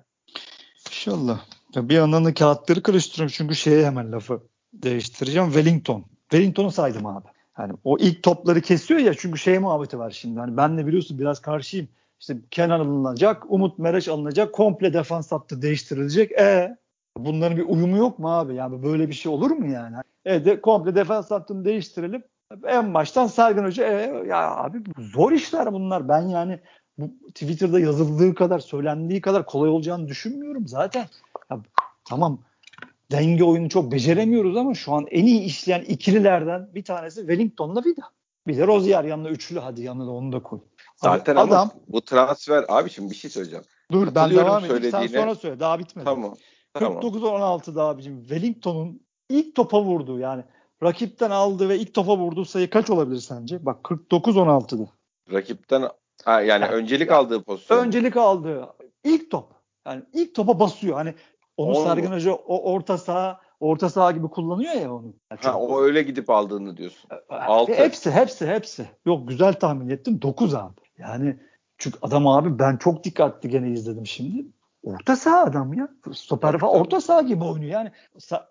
İnşallah. Ya bir yandan da kağıtları karıştırıyorum çünkü şeye hemen lafı değiştireceğim. Wellington. Wellington'u saydım abi. Yani o ilk topları kesiyor ya çünkü şey muhabbeti var şimdi. Hani ben de biliyorsun biraz karşıyım. İşte Kenan alınacak, Umut Mereç alınacak, komple defans hattı değiştirilecek. E bunların bir uyumu yok mu abi? Yani böyle bir şey olur mu yani? E de komple defans hattını değiştirelim. En baştan Sergen Hoca e, ya abi zor işler bunlar. Ben yani bu Twitter'da yazıldığı kadar, söylendiği kadar kolay olacağını düşünmüyorum zaten. Ya, tamam denge oyunu çok beceremiyoruz ama şu an en iyi işleyen ikililerden bir tanesi Wellington'la Vida. Bir de Rozier yanına üçlü hadi yanına da onu da koy. Zaten abi, adam bu transfer abi şimdi bir şey söyleyeceğim. Dur ben devam edeyim sen sonra söyle daha bitmedi. Tamam. tamam. 49-16'da abicim Wellington'un ilk topa vurdu yani rakipten aldı ve ilk topa vurduğu sayı kaç olabilir sence? Bak 49-16'da. Rakipten ha, yani ya, öncelik aldığı pozisyon. Öncelik aldığı ilk top. Yani ilk topa basıyor. Hani onu Olur Sergen Hoca o orta saha orta saha gibi kullanıyor ya onu. Yani ha, o öyle gidip aldığını diyorsun. Altı. Hepsi hepsi hepsi. Yok güzel tahmin ettim. 9 abi. Yani çünkü adam abi ben çok dikkatli gene izledim şimdi. Orta saha adam ya. Stoper falan orta saha gibi oynuyor yani.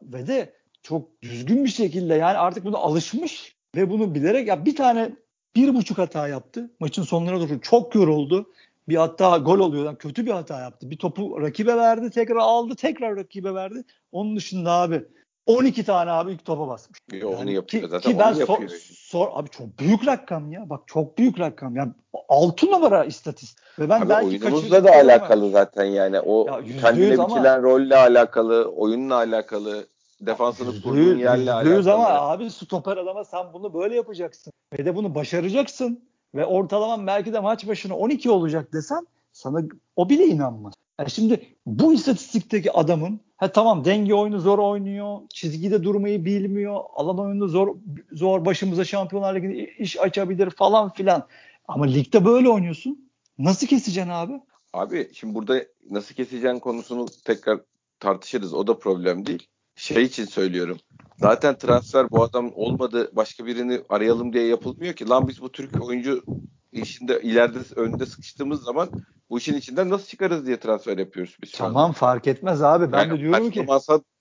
Ve de çok düzgün bir şekilde yani artık bunu alışmış ve bunu bilerek ya bir tane bir buçuk hata yaptı. Maçın sonlarına doğru çok yoruldu bir hatta gol oluyor. Yani kötü bir hata yaptı. Bir topu rakibe verdi, tekrar aldı, tekrar rakibe verdi. Onun dışında abi 12 tane abi ilk topa basmış. Yani onu yapıyor ki, zaten. Ki ben sor, sor, abi çok büyük rakam ya. Bak çok büyük rakam. Yani 6 numara istatistik. Ve ben abi belki oyunumuzla da alakalı ama. zaten yani. O ya, kendine biçilen ama, rolle alakalı, oyunla alakalı defansını kurduğun yerle alakalı. ama abi stoper adama sen bunu böyle yapacaksın. Ve de bunu başaracaksın ve ortalaman belki de maç başına 12 olacak desen sana o bile inanmaz. Yani şimdi bu istatistikteki adamın ha tamam denge oyunu zor oynuyor, çizgide durmayı bilmiyor, alan oyunu zor zor başımıza Şampiyonlar Ligi'nde iş açabilir falan filan. Ama ligde böyle oynuyorsun. Nasıl keseceksin abi? Abi şimdi burada nasıl keseceğin konusunu tekrar tartışırız. O da problem değil. Şey için söylüyorum. Zaten transfer bu adam olmadı başka birini arayalım diye yapılmıyor ki. Lan biz bu Türk oyuncu işinde ileride önde sıkıştığımız zaman bu işin içinden nasıl çıkarız diye transfer yapıyoruz biz. Tamam fark etmez abi. Ben yani de diyorum ki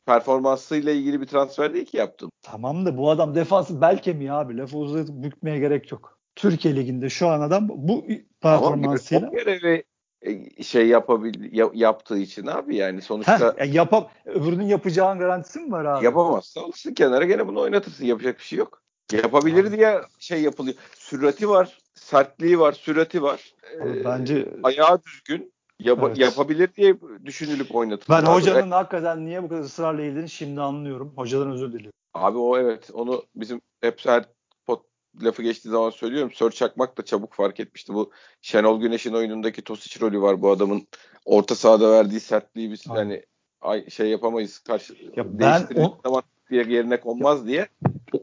performansıyla ilgili bir transfer değil ki yaptım. Tamam da bu adam defansı bel kemiği abi. Lafı uzatıp bükmeye gerek yok. Türkiye Ligi'nde şu an adam bu performansıyla. Ama görevi şey yapabil yaptığı için abi yani sonuçta Heh, yani yapam öbürünün yapacağın garantisi mi var abi? Yapamazsa alırsın kenara gene bunu oynatırsın yapacak bir şey yok. Yapabilir abi. diye şey yapılıyor. Sürati var, sertliği var, sürati var. Ee, bence ayağı düzgün. Yap, evet. Yapabilir diye düşünülüp oynatılır. Ben hocanın e, hakikaten niye bu kadar ısrarla ildiğini şimdi anlıyorum. Hocadan özür diliyorum. Abi o evet onu bizim hep lafı geçtiği zaman söylüyorum. Sör Çakmak da çabuk fark etmişti. Bu Şenol Güneş'in oyunundaki Tosic rolü var bu adamın. Orta sahada verdiği sertliği biz Aynen. yani ay, şey yapamayız. Karşı Ya ben o- zaman diye yerine konmaz diye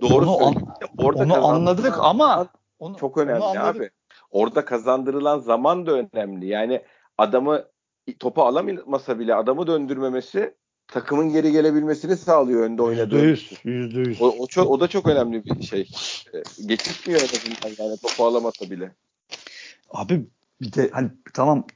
doğru Onu an-. Orada Onu anladık ama onu, çok önemli onu abi. Orada kazandırılan zaman da önemli. Yani adamı topu alamasa bile adamı döndürmemesi takımın geri gelebilmesini sağlıyor önde oynadığı. Yüzde yüz. Yüzde yüz. O, o, çok, o da çok önemli bir şey. Ee, Geçirtmiyor en azından yani topu alamasa bile. Abi bir de hani tamam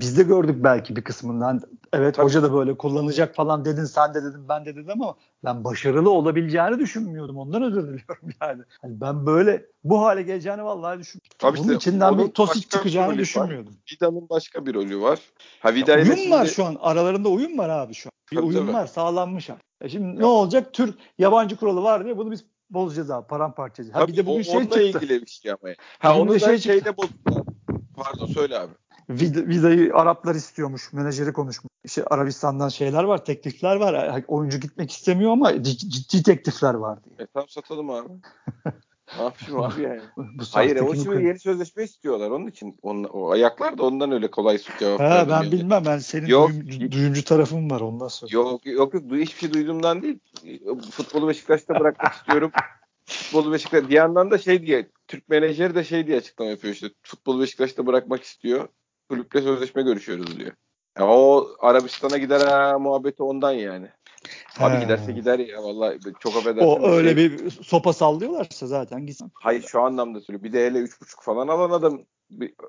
biz de gördük belki bir kısmından. Evet Tabii. hoca da böyle kullanacak falan dedin sen de dedin ben de dedim ama ben başarılı olabileceğini düşünmüyordum. Ondan özür diliyorum [LAUGHS] yani. Hani ben böyle bu hale geleceğini vallahi düşünmüyordum. Tabii Bunun işte içinden bir Tosic bir çıkacağını var. düşünmüyordum. Vida'nın başka bir rolü var. Ha Vida'yı da Uyum var şimdi- şu an. Aralarında uyum var abi şu an. Bir Tabii, uyum tabii. var. Sağlanmış abi. E şimdi ne olacak? Türk yabancı kuralı var diye bunu biz bozacağız abi. Paramparça edeceğiz. Ha bir Tabii de bugün o- şey çıktı. ilgili bir şey ama. Ha onu da şey şeyde bozdular. Pardon söyle abi. Vid- Vida'yı Araplar istiyormuş. Menajeri konuşmuş. İşte Arabistan'dan şeyler var, teklifler var. Oyuncu gitmek istemiyor ama ciddi, teklifler var diye. E tamam satalım abi. [LAUGHS] ne yapayım abi yani? Bu Hayır saatteki o şimdi yeni sözleşme istiyorlar onun için. Onun, o ayaklar da ondan öyle kolay cevap verdim ben yani. bilmem. Ben senin Yok. duyum- duyumcu tarafın var ondan sonra. Yok yok yok hiçbir şey duyduğumdan değil. Futbolu Beşiktaş'ta bırakmak istiyorum. Futbolu Beşiktaş bir yandan da şey diye Türk menajeri de şey diye açıklama yapıyor işte. Futbolu Beşiktaş'ta bırakmak istiyor kulüple sözleşme görüşüyoruz diyor. Ya o Arabistan'a gider ha muhabbeti ondan yani. Abi giderse gider ya vallahi çok affedersin. O öyle şey. bir sopa sallıyorlarsa zaten gitsin. Hayır şu anlamda söylüyorum. Bir de hele 3.5 falan alan adam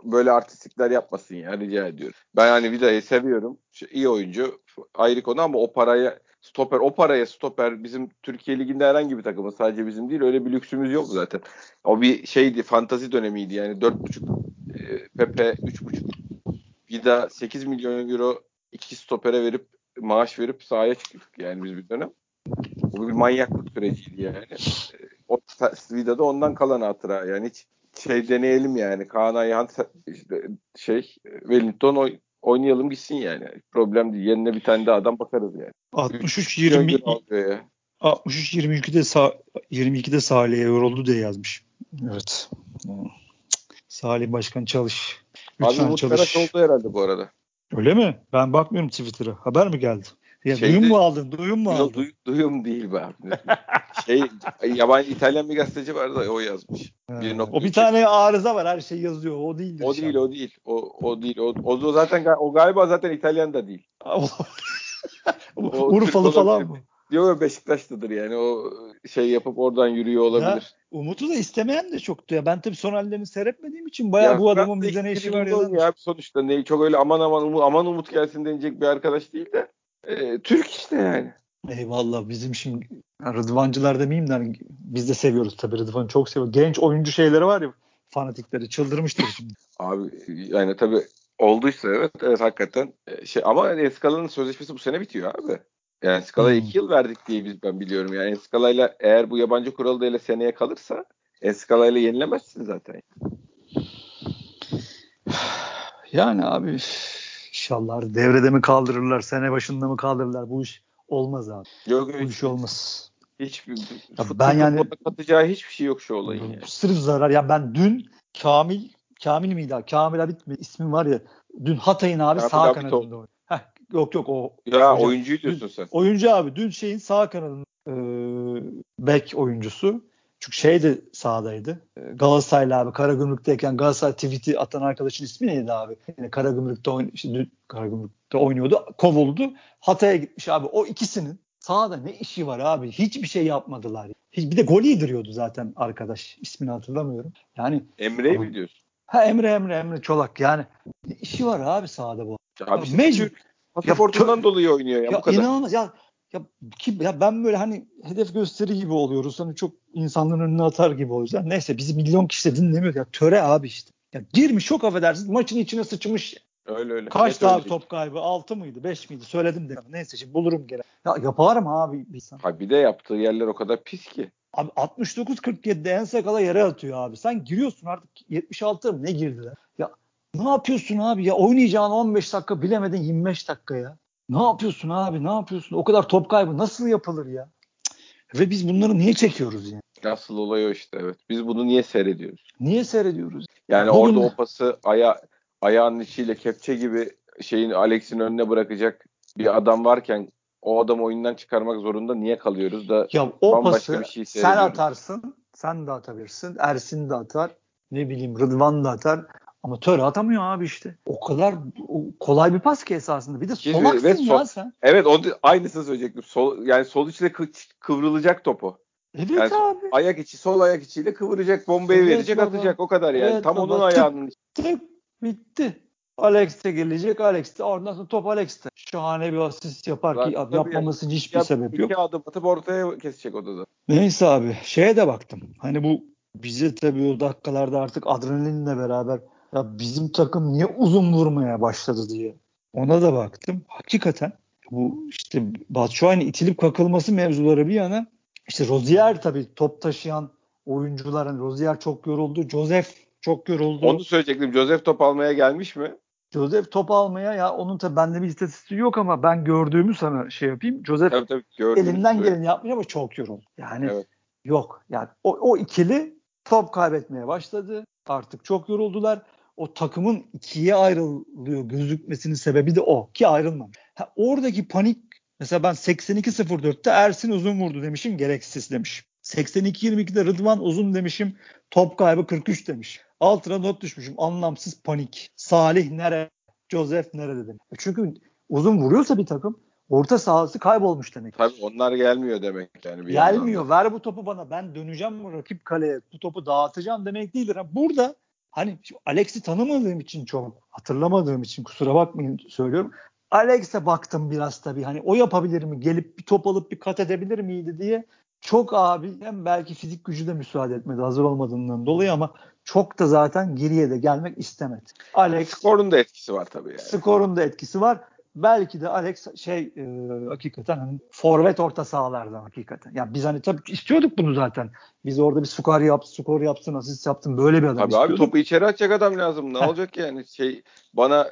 böyle artistlikler yapmasın ya rica ediyorum. Ben hani Vida'yı seviyorum. İyi oyuncu ayrı konu ama o paraya stoper o paraya stoper bizim Türkiye liginde herhangi bir takımın sadece bizim değil öyle bir lüksümüz yok zaten. O bir şeydi fantazi dönemiydi yani 4.5 e, Pepe 3.5 Gida 8 milyon euro iki stopere verip maaş verip sahaya çıktık yani biz bir dönem. Bu bir manyaklık süreciydi yani. Ee, o Svida da ondan kalan hatıra. Yani hiç şey deneyelim yani. Kaan Ayhan işte şey Wellington oy, oynayalım gitsin yani. Problem değil. Yerine bir tane daha adam bakarız yani. 63 20 63 22'de sağ 22'de Salih'e yoruldu diye yazmış. Evet. Salih Başkan çalış. Abi Lütfen Umut çalış. Karaş oldu herhalde bu arada. Öyle mi? Ben bakmıyorum Twitter'a. Haber mi geldi? Ya Şeyde- duyum mu aldın? Duyum mu aldın? duy- duyum değil be abi. şey yabancı İtalyan bir gazeteci vardı o yazmış. 1.3. o bir tane arıza var. Her şey yazıyor. O değildir. O değil o değil. O, o değil. O, o da zaten o galiba zaten İtalyan da değil. O Urfalı falan mı? Yok, Beşiktaş'tadır yani. O şey yapıp oradan yürüyor olabilir. Umut'u da istemeyen de çoktu ya. Ben tabii son hallerini seyretmediğim için bayağı Ya bu adamın bizde ne işi var ya. ya sonuçta ne çok öyle aman aman umut, aman umut gelsin denecek bir arkadaş değil de e, Türk işte yani. Eyvallah bizim şimdi Rıdvancılar demeyeyim de hani biz de seviyoruz tabii Rıdvan'ı çok seviyoruz. Genç oyuncu şeyleri var ya fanatikleri çıldırmıştır şimdi. [LAUGHS] Abi yani tabii olduysa evet evet hakikaten e, şey ama Escala'nın sözleşmesi bu sene bitiyor abi. Yani Escala'ya Hmm. iki yıl verdik diye biz ben biliyorum. Yani Escala'yla eğer bu yabancı kuralı da ile seneye kalırsa Escala'yla yenilemezsin zaten. [SIGHS] Yani abi inşallah devrede mi kaldırırlar sene başında mı kaldırırlar bu iş olmaz abi. Yok Bu yok iş olmaz. hiçbir ben futbol yani- futbola katacağı hiçbir şey yok şu olayın yani. Sırf zarar. Ya ben dün Kamil Kamil miydi? Kamil Abit mi? İsmi var ya. Dün Hatay'ın abi Kamil sağ kanadında oldu. Yok yok o. Ya Hocam, oyuncuyu diyorsun sen. Oyuncu abi dün şeyin sağ kanadında e, bek oyuncusu. Çünkü şey de sahadaydı. E, Galatasaraylı abi Karagümrük'teyken Galatasaray tweet'i atan arkadaşın ismi neydi abi? Yani Karagümrük'te, oyn işte dün Karagümrük'te oynuyordu. Kovuldu. Hatay'a gitmiş abi. O ikisinin sahada ne işi var abi? Hiçbir şey yapmadılar. Hiç, bir de gol yediriyordu zaten arkadaş. İsmini hatırlamıyorum. Yani Emre'yi mi diyorsun? ha Emre Emre Emre Çolak yani ne işi var abi sahada bu? Abi işte mecbur. Türk pasaportundan dolayı oynuyor ya, Ya bu kadar. inanılmaz ya ya ki ya ben böyle hani hedef gösteri gibi oluyoruz. Hani çok insanların önüne atar gibi oluyoruz. Ya neyse bizi milyon kişi de dinlemiyor. Ya töre abi işte. Ya girmiş çok affedersiniz maçın içine sıçmış. Öyle öyle. Kaç abi top kaybı? 6 mıydı? 5 miydi? Söyledim de. Neyse şimdi bulurum gene. Ya yapar mı abi bir insan? Ha bir de yaptığı yerler o kadar pis ki. Abi 69-47'de en sakala yere atıyor abi. Sen giriyorsun artık 76 mı ne girdiler? Ya ne yapıyorsun abi ya oynayacağın 15 dakika bilemedin 25 dakika ya. Ne yapıyorsun abi ne yapıyorsun? O kadar top kaybı nasıl yapılır ya? Ve biz bunları niye çekiyoruz yani? Asıl olay o işte evet. Biz bunu niye seyrediyoruz? Niye seyrediyoruz? Yani Bugün orada o pası aya, ayağının içiyle kepçe gibi şeyin Alex'in önüne bırakacak bir adam varken o adam oyundan çıkarmak zorunda niye kalıyoruz da Ya o pası bir şey sen atarsın, sen de atabilirsin, Ersin de atar, ne bileyim Rıdvan da atar. Ama Töre atamıyor abi işte. O kadar o kolay bir pas ki esasında. Bir de solaksın ve ya sol- sen. evet o da- aynısını söyleyecektim. Sol, yani sol içle kı- kıvrılacak topu. Evet Yani abi. Ayak içi sol ayak içiyle kıvıracak, bombayı Evet verecek, baba. atacak o kadar yani. Evet Tam baba. onun Tık. ayağının Tık bitti. Alex de gelecek. Alex de oradan sonra top Alex'te. Şahane bir asist yapar ki tabii yapmaması için hiçbir Ya, sebep yok. iki adım atıp ortaya kesecek odada. Neyse abi şeye de baktım. Hani bu bize tabii o dakikalarda artık adrenalinle beraber ya bizim takım niye uzun vurmaya başladı diye. Ona da baktım. Hakikaten bu işte Batshuayi'nin itilip kakılması mevzuları bir yana işte Rozier tabii top taşıyan oyuncuların Rozier çok yoruldu. Joseph çok yoruldu. Onu söyleyecektim. Joseph top almaya gelmiş mi? Joseph top almaya ya onun tabii bende bir istatistiği yok ama ben gördüğümü sana şey yapayım. Joseph Tabii tabii elinden geleni yapmış ama çok yoruldu. Yani Evet. yok. Yani o, o ikili top kaybetmeye başladı. Artık çok yoruldular. O takımın ikiye ayrılıyor gözükmesinin sebebi de o. Ki ayrılmamış. Ha, oradaki panik mesela ben 82-04'te Ersin uzun vurdu demişim gereksiz demişim. 82-22'de Rıdvan uzun demişim. Top kaybı 43 demiş. Altına not düşmüşüm. Anlamsız panik. Salih nerede? Joseph nerede dedim. E Çünkü uzun vuruyorsa bir takım orta sahası kaybolmuş demek. Tabii onlar gelmiyor demek yani. Bir Gelmiyor. yandan da. Ver bu topu bana. Ben döneceğim rakip kaleye. Bu topu dağıtacağım demek değildir. Ha, Burada hani Alex'i tanımadığım için çok hatırlamadığım için kusura bakmayın söylüyorum. Alex'e baktım biraz tabii. Hani o yapabilir mi? Gelip bir top alıp bir kat edebilir miydi diye. Çok abi hem belki fizik gücü de müsaade etmedi hazır olmadığından dolayı ama çok da zaten geriye de gelmek istemedi. Alex Skorun da etkisi var tabii yani. skorun da etkisi var. Belki de Alex şey e, hakikaten hani forvet orta sahalardan hakikaten. Yani biz hani tabii istiyorduk bunu zaten. Biz orada bir skor yap, skor yapsın, asist yapsın böyle bir adam Tabii abi istiyorduk. topu içeri atacak adam lazım. Ne olacak yani? Şey bana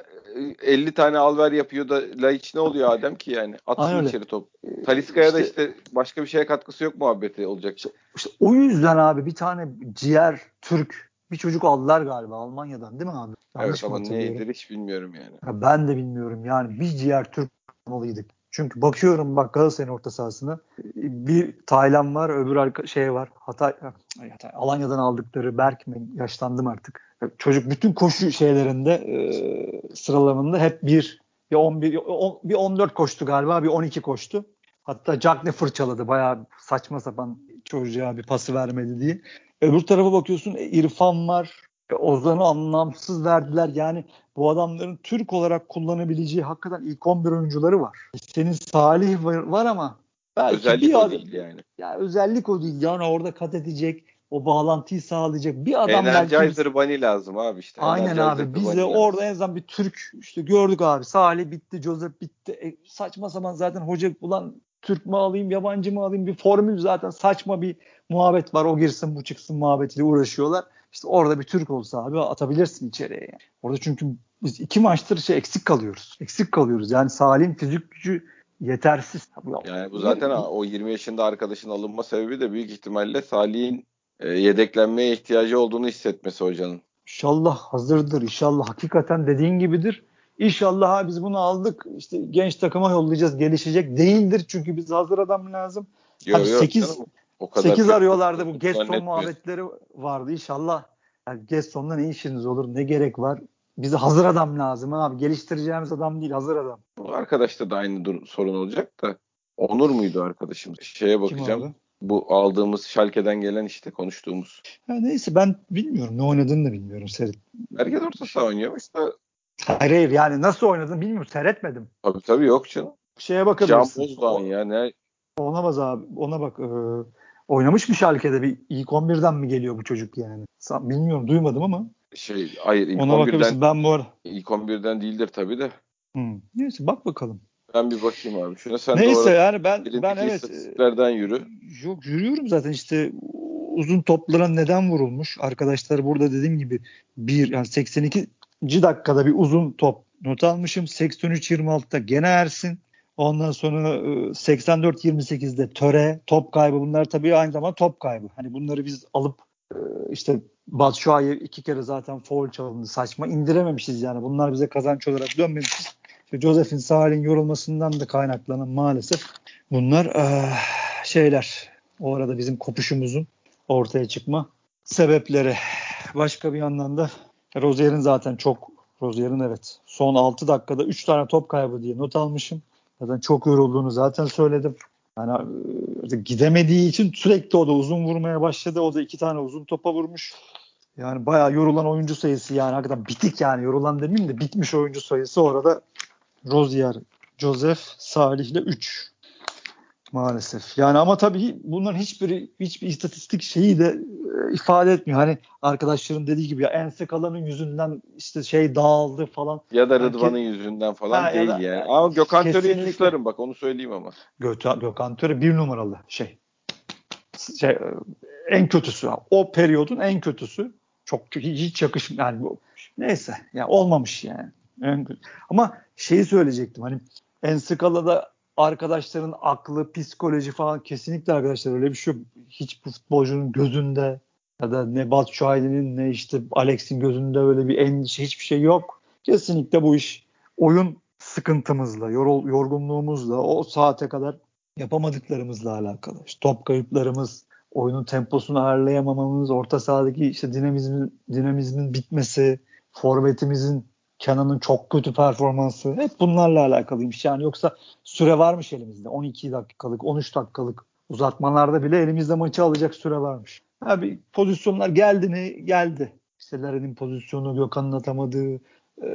e, 50 tane alver yapıyor da Laiç ne oluyor Adem ki yani? Atsın içeri top. Taliska'ya da İşte- işte başka bir şeye katkısı yok muhabbeti olacak. İşte o yüzden abi bir tane ciğer Türk bir çocuk aldılar galiba Almanya'dan değil mi abi? Yanlış evet ama neydir hiç bilmiyorum yani. Ya ben de bilmiyorum yani bir ciğer Türk almalıydık. Çünkü bakıyorum bak Galatasaray'ın orta sahasına bir Taylan var öbür arka, şey var Hatay, ay Hatay Alanya'dan aldıkları Berk mi yaşlandım artık. Çocuk bütün koşu şeylerinde e, sıralamanında hep bir bir 11 on- bir 14 koştu galiba bir 12 koştu. Hatta Cagney fırçaladı bayağı saçma sapan çocuğa bir pası vermedi diye. Öbür tarafa bakıyorsun e, İrfan var. E, Ozan'ı anlamsız verdiler. Yani bu adamların Türk olarak kullanabileceği hakikaten ilk 11 oyuncuları var. Senin Salih var, var ama belki Özellik bir o adam, değil yani. ya özellik o değil. Yani orada kat edecek, o bağlantıyı sağlayacak bir adam belki Energizer Bunny lazım abi işte. Aynen abi. Biz de lazım. orada en azından bir Türk işte gördük abi. Salih bitti, Joseph bitti. E, saçma sapan zaten hoca ulan Türk mü alayım, yabancı mı alayım bir formül zaten saçma bir muhabbet var. O girsin bu çıksın muhabbetiyle uğraşıyorlar. İşte orada bir Türk olsa abi atabilirsin içeriye. Yani. Orada çünkü biz iki maçtır şey eksik kalıyoruz. Eksik kalıyoruz. Yani Salih'in fizik gücü yetersiz. Yani bu zaten o 20 yaşında arkadaşın alınma sebebi de büyük ihtimalle Salih'in e, yedeklenmeye ihtiyacı olduğunu hissetmesi hocanın. İnşallah hazırdır. İnşallah hakikaten dediğin gibidir. İnşallah biz bunu aldık. işte genç takıma yollayacağız. Gelişecek değildir. Çünkü biz hazır adam lazım. Yok Abi yok sekiz- canım, o kadar 8 kötü arıyorlardı bu. Gaston muhabbetleri vardı. İnşallah yani Gaston'da ne işiniz olur? Ne gerek var? Bize hazır adam lazım abi. Geliştireceğimiz adam değil, hazır adam. Bu arkadaşta da aynı dur- sorun olacak da. Onur muydu arkadaşımız? Şeye bakacağım. Bu aldığımız Schalke'den gelen işte konuştuğumuz. Ha, neyse ben bilmiyorum. Ne oynadığını da bilmiyorum. Seyret. Herkes orta saha oynuyor. da Hayır hayır yani nasıl oynadığını bilmiyorum. Seyretmedim. tabii tabii yok canım. Şeye Can bakabilirsin. Bozdağ'ın ya ne Ona bak abi. Ona bak. Ee, oynamış mı Schalke'de? Bir ilk 11'den mi geliyor bu çocuk yani? Bilmiyorum duymadım ama. şey hayır ilk Ona 11'den bakabilirsin. Ben bu ara. ilk 11'den değildir tabii de. Hmm. Neyse bak bakalım. Ben bir bakayım abi. Şuna sen Neyse yani ben ben evet e, yürü. yok yürüyorum zaten işte uzun toplara neden vurulmuş? Arkadaşlar burada dediğim gibi bir yani 82. dakikada bir uzun top not almışım. 83-26'da gene Ersin. Ondan sonra 84-28'de töre, top kaybı bunlar tabii aynı zamanda top kaybı. Hani bunları biz alıp işte Batshuayi iki kere zaten foul çalındı. Saçma indirememişiz yani. Bunlar bize kazanç olarak dönmemişiz. İşte Joseph'in Salih'in yorulmasından da kaynaklanan maalesef bunlar ee, şeyler. O arada bizim kopuşumuzun ortaya çıkma sebepleri. Başka bir yandan da Rozier'in zaten çok Rozier'in evet son 6 dakikada 3 tane top kaybı diye not almışım. Zaten çok yorulduğunu zaten söyledim. Yani e, gidemediği için sürekli o da uzun vurmaya başladı. O da iki tane uzun topa vurmuş. Yani bayağı yorulan oyuncu sayısı yani hakikaten bitik yani yorulan demeyeyim de bitmiş oyuncu sayısı orada Rozier, Joseph, Salih ile 3 maalesef. Yani ama tabii bunların hiçbiri hiçbir istatistik şeyi de e, ifade etmiyor. Hani arkadaşların dediği gibi ya Ensekala'nın yüzünden işte şey dağıldı falan. Ya da Rıdvan'ın yani, yüzünden falan ha, değil da, yani. Ama Gökhan Töre'yi suçlarım bak onu söyleyeyim ama. Gökhan, Gökhan Töre bir numaralı şey. şey e, en kötüsü. O periyodun en kötüsü. Çok hiç yakışmıyor. Yani neyse. Yani olmamış yani. Ama şeyi söyleyecektim. Hani Ensekala'da arkadaşların aklı, psikoloji falan kesinlikle arkadaşlar öyle bir şey yok. Hiçbir futbolcunun gözünde ya da ne Batu Şahin'in ne işte Alex'in gözünde öyle bir endişe hiçbir şey yok. Kesinlikle bu iş oyun sıkıntımızla, yorul, yorgunluğumuzla, o saate kadar yapamadıklarımızla alakalı. İşte top kayıplarımız, oyunun temposunu ayarlayamamamız, orta sahadaki işte dinamizmin, dinamizmin bitmesi, forvetimizin Kenan'ın çok kötü performansı hep bunlarla alakalıymış. Yani yoksa süre varmış elimizde. 12 dakikalık, 13 dakikalık uzatmalarda bile elimizde maçı alacak süre varmış. Abi pozisyonlar geldi mi? Geldi. İşte Larin'in pozisyonu, Gökhan'ın atamadığı e,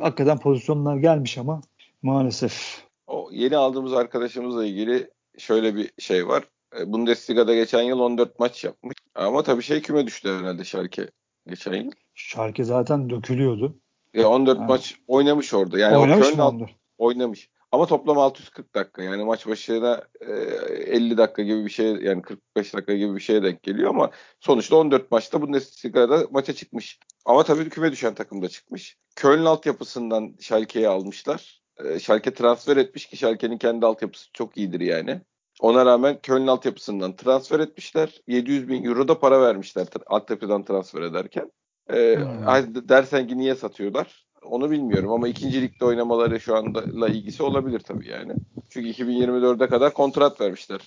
hakikaten pozisyonlar gelmiş ama maalesef. O yeni aldığımız arkadaşımızla ilgili şöyle bir şey var. E, Bundesliga'da geçen yıl 14 maç yapmış. Ama tabii şey küme düştü herhalde Şarkı geçen yıl. Şarkı zaten dökülüyordu. E 14 ha. maç oynamış orada. Yani oynamış Köln oynamış. Ama toplam 640 dakika. Yani maç başına e, 50 dakika gibi bir şey yani 45 dakika gibi bir şeye denk geliyor ama sonuçta 14 maçta bu Bundesliga'da maça çıkmış. Ama tabii küme düşen takım da çıkmış. Köln altyapısından Schalke'yi almışlar. E, Schalke transfer etmiş ki Schalke'nin kendi altyapısı çok iyidir yani. Ona rağmen Köln altyapısından transfer etmişler. 700 bin euro da para vermişler altyapıdan transfer ederken. Ee, hmm. dersen ki niye satıyorlar? Onu bilmiyorum ama ikinci ligde oynamaları şu anda ilgisi olabilir tabii yani. Çünkü 2024'e kadar kontrat vermişler.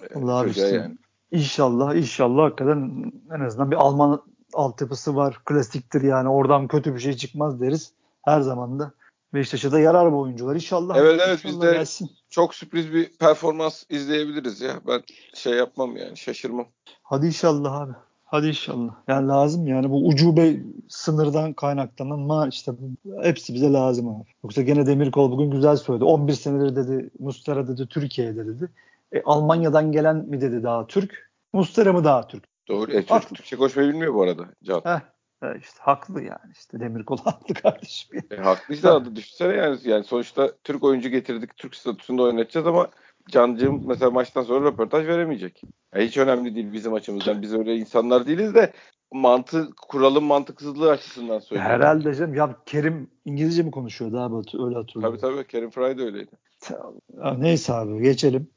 Ee, Allah işte. Yani. İnşallah inşallah hakikaten en azından bir Alman altyapısı var. Klasiktir yani oradan kötü bir şey çıkmaz deriz. Her zaman da Beşiktaş'a da yarar bu oyuncular. İnşallah. Evet evet biz de gelsin. çok sürpriz bir performans izleyebiliriz ya. Ben şey yapmam yani şaşırmam. Hadi inşallah abi. Hadi inşallah. Yani lazım yani bu ucube sınırdan kaynaklanan ma işte hepsi bize lazım abi. Yoksa gene Demirkol bugün güzel söyledi. 11 senedir dedi Mustara dedi Türkiye'de dedi. E, Almanya'dan gelen mi dedi daha Türk? Mustara mı daha Türk? Doğru. E, Türk, Türkçe koşmayı bilmiyor bu arada. Can. Heh, e, işte haklı yani işte Demirkol [LAUGHS] haklı kardeşim. E, haklı işte adı düşünsene yani, yani sonuçta Türk oyuncu getirdik Türk statüsünde oynatacağız ama Cancığım mesela maçtan sonra röportaj veremeyecek. Yani hiç önemli değil bizim açımızdan. Biz öyle insanlar değiliz de mantı kuralın mantıksızlığı açısından söylüyorum. Herhalde canım. Ya Kerim İngilizce mi konuşuyor daha Batu? Öyle hatırlıyorum. Tabii tabii. Kerim Fry de öyleydi. Neyse abi geçelim.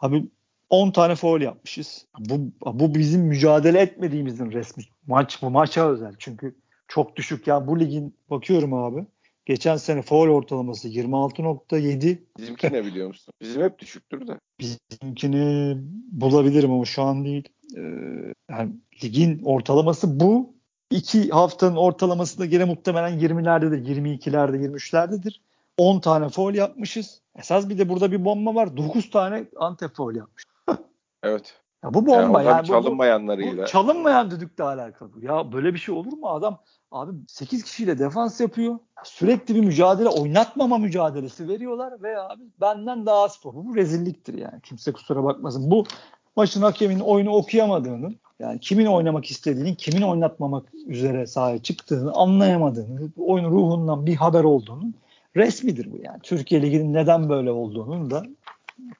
Abi 10 tane foul yapmışız. Bu, bu bizim mücadele etmediğimizin resmi. Maç bu maça özel. Çünkü çok düşük ya bu ligin bakıyorum abi. Geçen sene foul ortalaması 26.7. Bizimki ne biliyor musun? Bizim hep düşüktür de. Bizimkini bulabilirim ama şu an değil. Ee, yani ligin ortalaması bu. İki haftanın ortalaması da gene muhtemelen 20'lerdedir, 22'lerde, 23'lerdedir. 10 tane foul yapmışız. Esas bir de burada bir bomba var. 9 tane antep foul yapmış. [LAUGHS] evet. Ya bu bomba yani. yani çalınmayanlarıyla. Bu, bu çalınmayan düdükle alakalı. Ya böyle bir şey olur mu? Adam Abi 8 kişiyle defans yapıyor. Sürekli bir mücadele, oynatmama mücadelesi veriyorlar ve abi benden daha az topu. Bu rezilliktir yani. Kimse kusura bakmasın. Bu maçın hakemin oyunu okuyamadığını, yani kimin oynamak istediğini, kimin oynatmamak üzere sahaya çıktığını anlayamadığını, oyun ruhundan bir haber olduğunu resmidir bu yani. Türkiye Ligi'nin neden böyle olduğunun da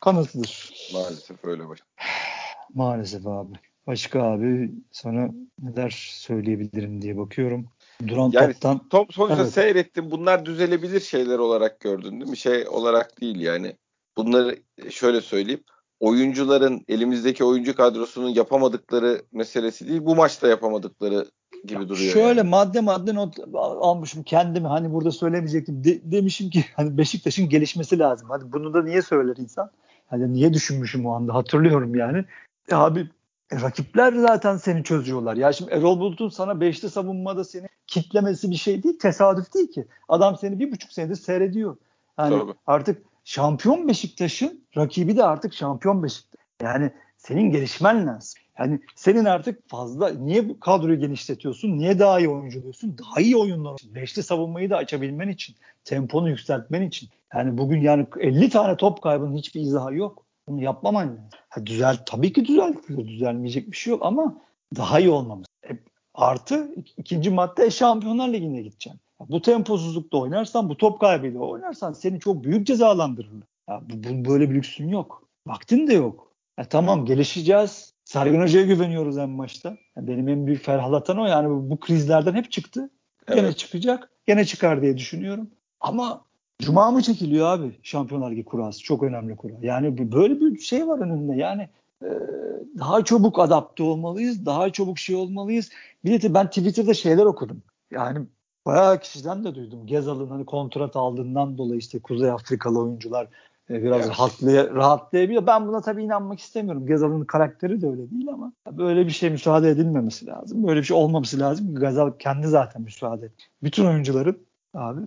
kanıtıdır. Maalesef öyle baş. [SIGHS] Maalesef abi. Başka abi sana neler söyleyebilirim diye bakıyorum. Duran yani toptan. Top sonuçta evet. seyrettim. Bunlar düzelebilir şeyler olarak gördün değil mi? Şey olarak değil yani. Bunları şöyle söyleyeyim. Oyuncuların elimizdeki oyuncu kadrosunun yapamadıkları meselesi değil. Bu maçta yapamadıkları gibi duruyor. Şöyle yani. madde madde not almışım kendimi hani burada söylemeyecektim. De, demişim ki hani Beşiktaş'ın gelişmesi lazım. Hadi bunu da niye söyler insan? Hani niye düşünmüşüm o anda hatırlıyorum yani. E abi e, rakipler zaten seni çözüyorlar. Ya şimdi Erol Bulut'un sana beşli savunmada seni kitlemesi bir şey değil. Tesadüf değil ki. Adam seni bir buçuk senedir seyrediyor. Yani Tabii. artık şampiyon Beşiktaş'ın rakibi de artık şampiyon Beşiktaş. Yani senin gelişmen lazım. Yani senin artık fazla niye bu kadroyu genişletiyorsun? Niye daha iyi oyunculuyorsun? Daha iyi oyunlar. Beşli savunmayı da açabilmen için. Temponu yükseltmen için. Yani bugün yani 50 tane top kaybının hiçbir izahı yok. Bunu yapmaman lazım. Ha, düzel, tabii ki düzeltiyor. Düzelmeyecek bir şey yok ama daha iyi olmamız. E, artı ikinci madde Şampiyonlar Ligi'ne gideceksin. Bu temposuzlukta oynarsan, bu top kaybıyla oynarsan seni çok büyük cezalandırırlar. Ya bu, bu, böyle bir lüksün yok. Vaktin de yok. Ya tamam gelişeceğiz. Sergen Hoca'ya güveniyoruz en başta. Yani benim en büyük ferhalatan o yani bu, bu krizlerden hep çıktı. Evet. Gene çıkacak. Gene çıkar diye düşünüyorum. Ama Cuma mı çekiliyor abi Şampiyonlar Ligi kurası? Çok önemli kura. Yani böyle bir şey var önünde. Yani e, daha çabuk adapte olmalıyız. Daha çabuk şey olmalıyız. Bir de ben Twitter'da şeyler okudum. Yani bayağı kişiden de duydum. Gezal'ın hani kontrat aldığından dolayı işte Kuzey Afrikalı oyuncular e, biraz evet. rahatlay rahatlayabiliyor. Ben buna tabii inanmak istemiyorum. Gezal'ın karakteri de öyle değil ama böyle bir şey müsaade edilmemesi lazım. Böyle bir şey olmaması lazım. Gezal kendi zaten müsaade et. Bütün oyuncuların abi.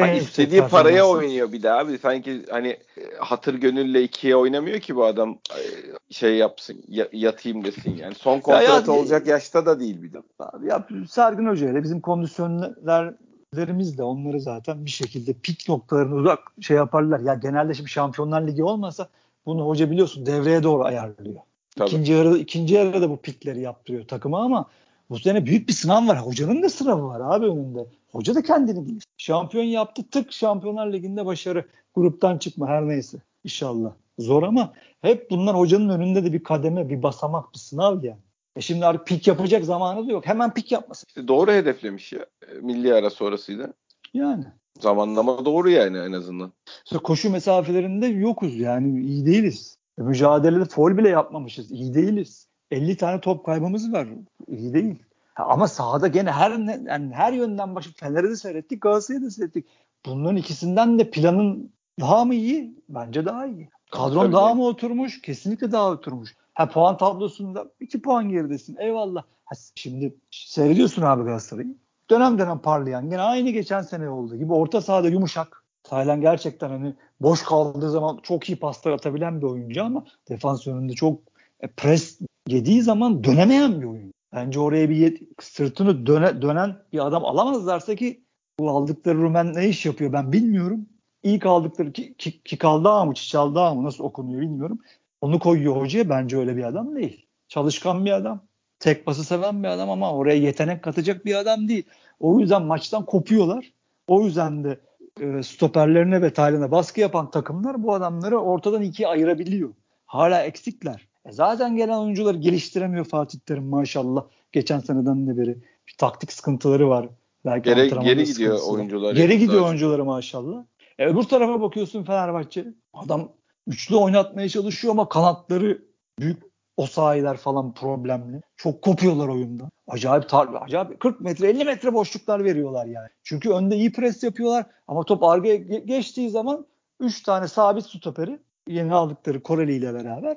Hani istediği paraya oynuyor bir de abi. Sanki hani e, hatır gönülle ikiye oynamıyor ki bu adam e, şey yapsın yatayım desin yani. Son kontrat ya, olacak yaşta da değil bir de. Abi ya Sergin Hoca ile bizim kondisyonlerimiz de onları zaten bir şekilde pik noktalarını uzak şey yaparlar. Ya genelde şimdi Şampiyonlar Ligi olmasa bunu hoca biliyorsun devreye doğru ayarlıyor. Tabii. İkinci yarıda ikinci yarıda bu pikleri yaptırıyor takıma ama bu sene büyük bir sınav var. Hocanın da sınavı var abi önünde. Hoca da kendini değil. Şampiyon yaptı tık Şampiyonlar Ligi'nde başarı. Gruptan çıkma her neyse. İnşallah. Zor ama hep bunlar hocanın önünde de bir kademe, bir basamak, bir sınav yani. E şimdi artık pik yapacak zamanı da yok. Hemen pik yapmasın. İşte doğru hedeflemiş ya. E, milli ara sonrasıydı. Yani. Zamanlama doğru yani en azından. İşte koşu mesafelerinde yokuz yani iyi değiliz. E, mücadelede foul bile yapmamışız. İyi değiliz. 50 tane top kaybımız var. İyi değil. Ama sahada gene her yani her yönden başı Fener'i de seyrettik, Galatasaray'ı da seyrettik. Bunların ikisinden de planın daha mı iyi? Bence daha iyi. Kadron Tabii daha de. mı oturmuş? Kesinlikle daha oturmuş. Ha puan tablosunda iki puan geridesin. Eyvallah. Ha, şimdi seyrediyorsun abi Galatasaray'ı. Dönem dönem parlayan. Gene aynı geçen sene olduğu gibi orta sahada yumuşak. Taylan gerçekten hani boş kaldığı zaman çok iyi paslar atabilen bir oyuncu ama defans önünde çok e, pres yediği zaman dönemeyen bir oyun. Bence oraya bir yet- sırtını döne, dönen bir adam alamazlarsa ki bu aldıkları Rumen ne iş yapıyor ben bilmiyorum. İlk aldıkları ki, ki, ki kaldı mı Çiçalda mı nasıl okunuyor bilmiyorum. Onu koyuyor hocaya bence öyle bir adam değil. Çalışkan bir adam. Tek pası seven bir adam ama oraya yetenek katacak bir adam değil. O yüzden maçtan kopuyorlar. O yüzden de e, stoperlerine ve Tayland'a baskı yapan takımlar bu adamları ortadan ikiye ayırabiliyor. Hala eksikler. E zaten gelen oyuncuları geliştiremiyor Fatih Terim maşallah. Geçen seneden de beri bir taktik sıkıntıları var. Belki geri, geri gidiyor oyuncular. Geri gidiyor zaten. oyuncuları maşallah. E öbür tarafa bakıyorsun Fenerbahçe. Adam üçlü oynatmaya çalışıyor ama kanatları büyük o sahiler falan problemli. Çok kopuyorlar oyunda. Acayip tar acayip 40 metre 50 metre boşluklar veriyorlar yani. Çünkü önde iyi pres yapıyorlar ama top arkaya geçtiği zaman 3 tane sabit stoperi yeni aldıkları Koreli ile beraber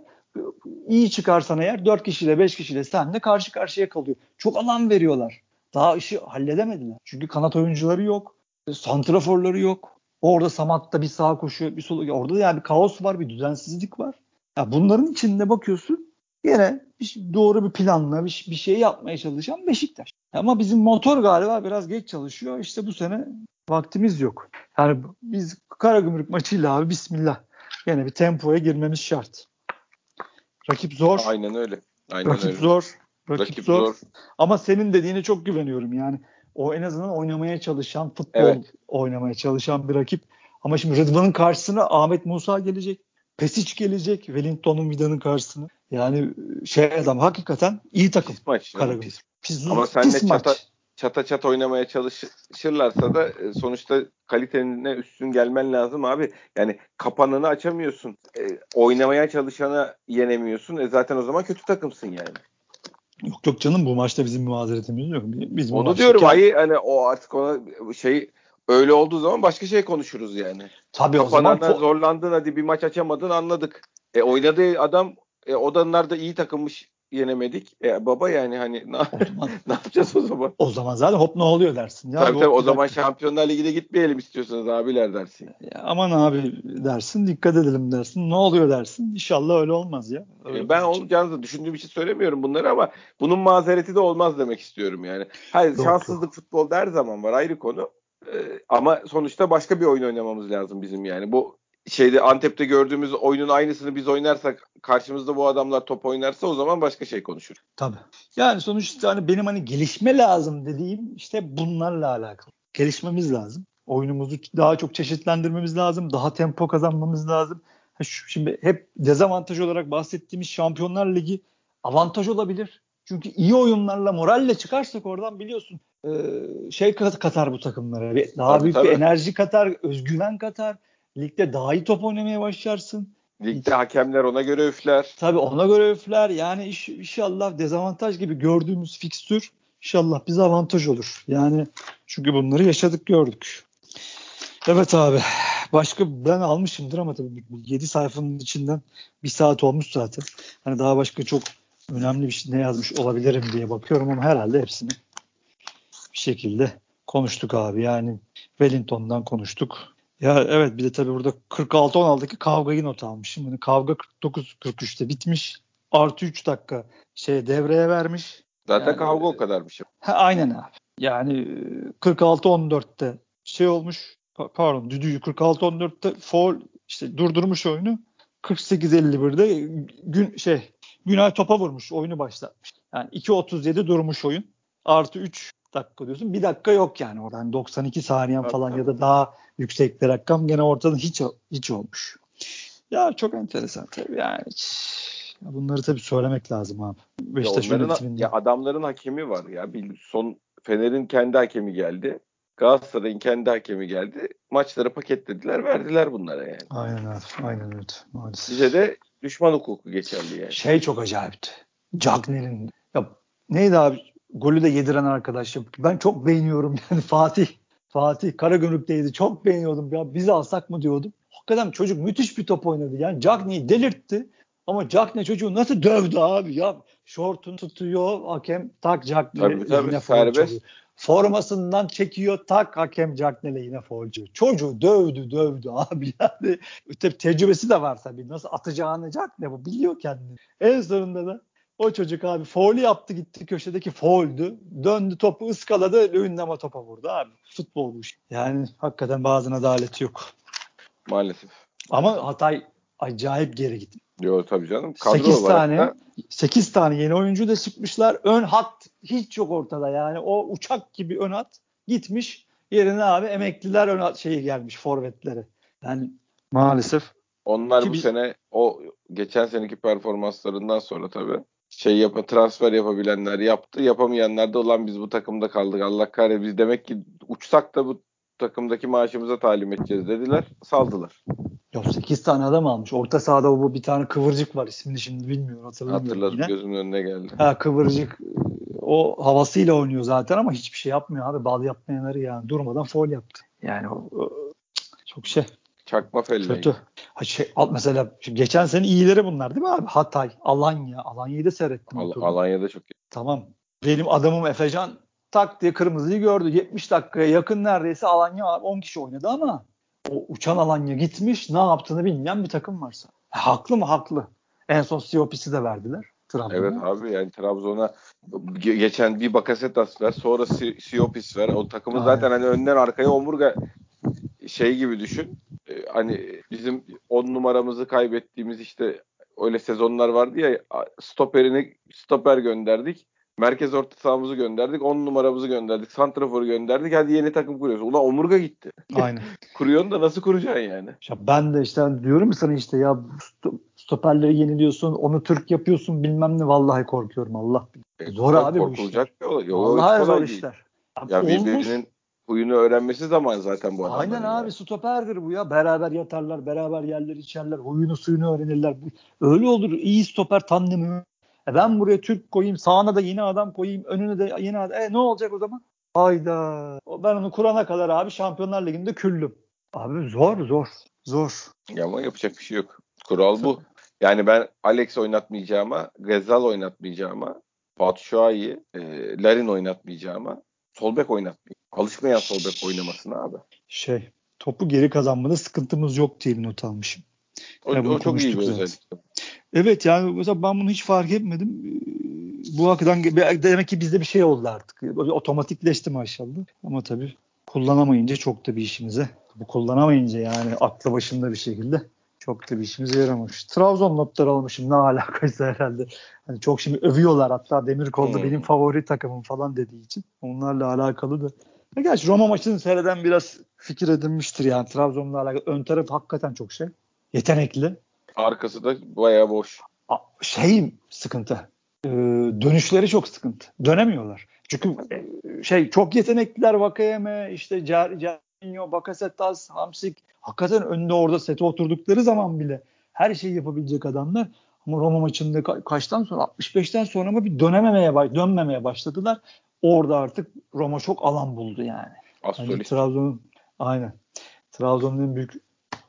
iyi çıkarsan eğer 4 kişiyle 5 kişiyle senle karşı karşıya kalıyor. Çok alan veriyorlar. Daha işi halledemediler. Çünkü kanat oyuncuları yok. Santraforları yok. Orada Samat'ta bir sağ koşuyor, bir sol. Orada yani bir kaos var, bir düzensizlik var. Ya bunların içinde bakıyorsun yine bir, doğru bir planla bir, bir şey yapmaya çalışan Beşiktaş. Ama bizim motor galiba biraz geç çalışıyor. İşte bu sene vaktimiz yok. Yani biz Karagümrük maçıyla abi bismillah. Yine bir tempoya girmemiz şart. Rakip zor. Aynen öyle. Aynen Rakip öyle. zor. Rakip, Rakip zor. zor. Ama senin dediğine çok güveniyorum yani. O en azından oynamaya çalışan, futbol evet. oynamaya çalışan bir rakip. Ama şimdi Rıdvan'ın karşısına Ahmet Musa gelecek. Pesic gelecek. Wellington'un Vida'nın karşısına. Yani şey adam hakikaten iyi takım. Pis maç. Pis. Pis, Ama pis maç. Çata, çata çat oynamaya çalışırlarsa da e, sonuçta kalitenine üstün gelmen lazım abi. Yani kapanını açamıyorsun. E, oynamaya çalışana yenemiyorsun. E zaten o zaman kötü takımsın yani. Yok yok canım bu maçta bizim bir mazeretimiz yok. Biz bu Onu diyorum ayı hani o artık ona şey öyle olduğu zaman başka şey konuşuruz yani. Tabii o zaman zorlandın hadi bir maç açamadın anladık. E oynadığı adam e, odanlar da iyi takılmış yenemedik. E, baba yani hani ne, [LAUGHS] ne yapacağız o zaman? O zaman zaten hop ne oluyor dersin. Ya, tabii tabii o zaman Şampiyonlar Ligi'ne gitmeyelim istiyorsanız abiler dersin. Ya, aman abi dersin dikkat edelim dersin. Ne oluyor dersin. İnşallah öyle olmaz ya. Öyle e, ben olacağınızı düşündüğüm için söylemiyorum bunları ama bunun mazereti de olmaz demek istiyorum yani. Hayır yok, şanssızlık futbolda her zaman var ayrı konu. Ee, ama sonuçta başka bir oyun oynamamız lazım bizim yani. Bu şeyde Antep'te gördüğümüz oyunun aynısını biz oynarsak karşımızda bu adamlar top oynarsa o zaman başka şey konuşur. Tabii. Yani sonuçta hani benim hani gelişme lazım dediğim işte bunlarla alakalı. Gelişmemiz lazım. Oyunumuzu daha çok çeşitlendirmemiz lazım. Daha tempo kazanmamız lazım. Şimdi hep dezavantaj olarak bahsettiğimiz Şampiyonlar Ligi avantaj olabilir. Çünkü iyi oyunlarla moralle çıkarsak oradan biliyorsun şey katar bu takımlara. Daha tabii, büyük tabii. bir enerji katar, özgüven katar Ligde daha iyi top oynamaya başlarsın. Ligde hakemler ona göre üfler. Tabii ona göre üfler. Yani iş, inşallah dezavantaj gibi gördüğümüz fikstür inşallah bize avantaj olur. Yani çünkü bunları yaşadık gördük. Evet abi. Başka ben almışımdır ama tabii 7 sayfanın içinden bir saat olmuş zaten. Hani daha başka çok önemli bir şey ne yazmış olabilirim diye bakıyorum ama herhalde hepsini bir şekilde konuştuk abi. Yani Wellington'dan konuştuk. Ya evet bir de tabii burada 46-16'daki kavgayı not almışım. Yani kavga 49-43'te bitmiş. Artı 3 dakika şey devreye vermiş. Zaten yani, kavga o kadarmış. Ha, aynen abi. Yani 46-14'te şey olmuş pardon düdüğü 46-14'te foul işte durdurmuş oyunu. 48-51'de gün şey Günay topa vurmuş oyunu başlatmış. Yani 2.37 durmuş oyun. Artı 3 dakika diyorsun. Bir dakika yok yani oradan 92 saniyen falan ya da daha yüksek bir rakam gene ortada hiç hiç olmuş. Ya çok enteresan tabii yani. Ya bunları tabii söylemek lazım abi. Beşiktaş ya, onların, ya adamların hakemi var ya. Bir son Fener'in kendi hakemi geldi. Galatasaray'ın kendi hakemi geldi. Maçları paketlediler, verdiler bunlara yani. Aynen abi. Aynen öyle. Maalesef. Bize de düşman hukuku geçerli yani. Şey çok acayipti. Cagney'in ya neydi abi golü de yediren arkadaşım. Ben çok beğeniyorum [LAUGHS] yani Fatih. Fatih Karagümrük'teydi. Çok beğeniyordum. Ya bizi alsak mı diyordum. Hakikaten çocuk müthiş bir top oynadı. Yani Cagney'i delirtti. Ama Cagney çocuğu nasıl dövdü abi ya. Şortunu tutuyor. Hakem tak Cagney yine foul Formasından çekiyor tak hakem Cagney'le yine foul Çocuğu dövdü dövdü abi [LAUGHS] yani. Tabii tecrübesi de var tabii. Nasıl atacağını Cagney bu biliyor kendini. En sonunda da o çocuk abi foul yaptı gitti köşedeki fauldü. Döndü topu ıskaladı Lündam'a topa vurdu abi. Futbol bu iş. Yani hakikaten bazen adalet yok. Maalesef. Ama Hatay acayip geri gitti. Yok tabii canım. Kadro 8 tane da... 8 tane yeni oyuncu da çıkmışlar. Ön hat hiç yok ortada yani. O uçak gibi ön hat gitmiş. Yerine abi emekliler ön hat şeyi gelmiş forvetleri. Yani maalesef. Onlar bu bir... sene o geçen seneki performanslarından sonra tabii şey yap transfer yapabilenler yaptı. Yapamayanlar da olan biz bu takımda kaldık. Allah kahretsin biz demek ki uçsak da bu takımdaki maaşımıza talim edeceğiz dediler. Saldılar. Ya 8 tane adam almış. Orta sahada bu bir tane kıvırcık var. ismini şimdi bilmiyorum hatırlamıyorum. Hatırladım yine. gözümün önüne geldi. Ha kıvırcık o havasıyla oynuyor zaten ama hiçbir şey yapmıyor abi. Bal yapmayanları yani durmadan foul yaptı. Yani o, o çok şey. Çakma felle. Kötü. Ha şey, mesela geçen sene iyileri bunlar değil mi abi? Hatay, Alanya. Alanya'yı da seyrettim. Al- Alanya'da çok iyi. Tamam. Benim adamım Efecan tak diye kırmızıyı gördü. 70 dakikaya yakın neredeyse Alanya 10 kişi oynadı ama o uçan Alanya gitmiş ne yaptığını bilmeyen bir takım varsa. Ha, haklı mı? Haklı. En son Siopis'i de verdiler. Trabzon'a. Evet abi yani Trabzon'a geçen bir Bakasetas ver sonra Siopis ver. O takımı Aynen. zaten hani önden arkaya omurga şey gibi düşün. Hani bizim on numaramızı kaybettiğimiz işte öyle sezonlar vardı ya stoperini stoper gönderdik. Merkez orta sahamızı gönderdik. 10 numaramızı gönderdik. Santrafor'u gönderdik. Hadi yeni takım kuruyoruz. Ulan omurga gitti. [LAUGHS] Aynen. Kuruyorsun da nasıl kuracaksın yani? Ya ben de işte diyorum sana işte ya stoperleri yeniliyorsun. Onu Türk yapıyorsun bilmem ne. Vallahi korkuyorum Allah. E, Zor abi bu işler. Bir olay. Vallahi zor işler. Ya birbirinin huyunu öğrenmesi zaman zaten bu adamlar. Aynen abi yani. stoperdir bu ya. Beraber yatarlar, beraber yerler içerler, huyunu suyunu öğrenirler. Öyle olur. İyi stoper tandemi. E ben buraya Türk koyayım, sağına da yine adam koyayım, önüne de yine adam. E ne olacak o zaman? Hayda. Ben onu kurana kadar abi Şampiyonlar Ligi'nde küllüm. Abi zor zor. Zor. Ya ama yapacak bir şey yok. Kural bu. Yani ben Alex oynatmayacağıma, Gezal oynatmayacağıma, Batshuayi, e, Larin oynatmayacağıma, Solbek oynatmayayım. Alışmayan Solbek oynamasına abi. Şey, topu geri kazanmada sıkıntımız yok diye bir not almışım. O, o çok iyi bir özellik. Evet yani mesela ben bunu hiç fark etmedim. Bu hakikaten demek ki bizde bir şey oldu artık. Otomatikleşti maşallah. Ama tabii kullanamayınca çok da bir işimize. Bu kullanamayınca yani aklı başında bir şekilde çok da bir işimize yaramamış. Trabzon notları almışım ne alakaysa herhalde. Hani çok şimdi övüyorlar hatta Demirkol'da hmm. benim favori takımım falan dediği için. Onlarla alakalı da. Ya gerçi Roma maçını seyreden biraz fikir edinmiştir yani Trabzon'la alakalı. Ön taraf hakikaten çok şey. Yetenekli. Arkası da bayağı boş. Şey sıkıntı. Ee, dönüşleri çok sıkıntı. Dönemiyorlar. Çünkü e, şey çok yetenekliler Vakayeme, işte Carinho, Bakasetas, Hamsik hakikaten önünde orada sete oturdukları zaman bile her şeyi yapabilecek adamlar. Ama Roma maçında ka- kaçtan sonra 65'ten sonra mı bir dönememeye dönmemeye başladılar. Orada artık Roma çok alan buldu yani. Hani Trabzon'un aynen. Trabzon'un büyük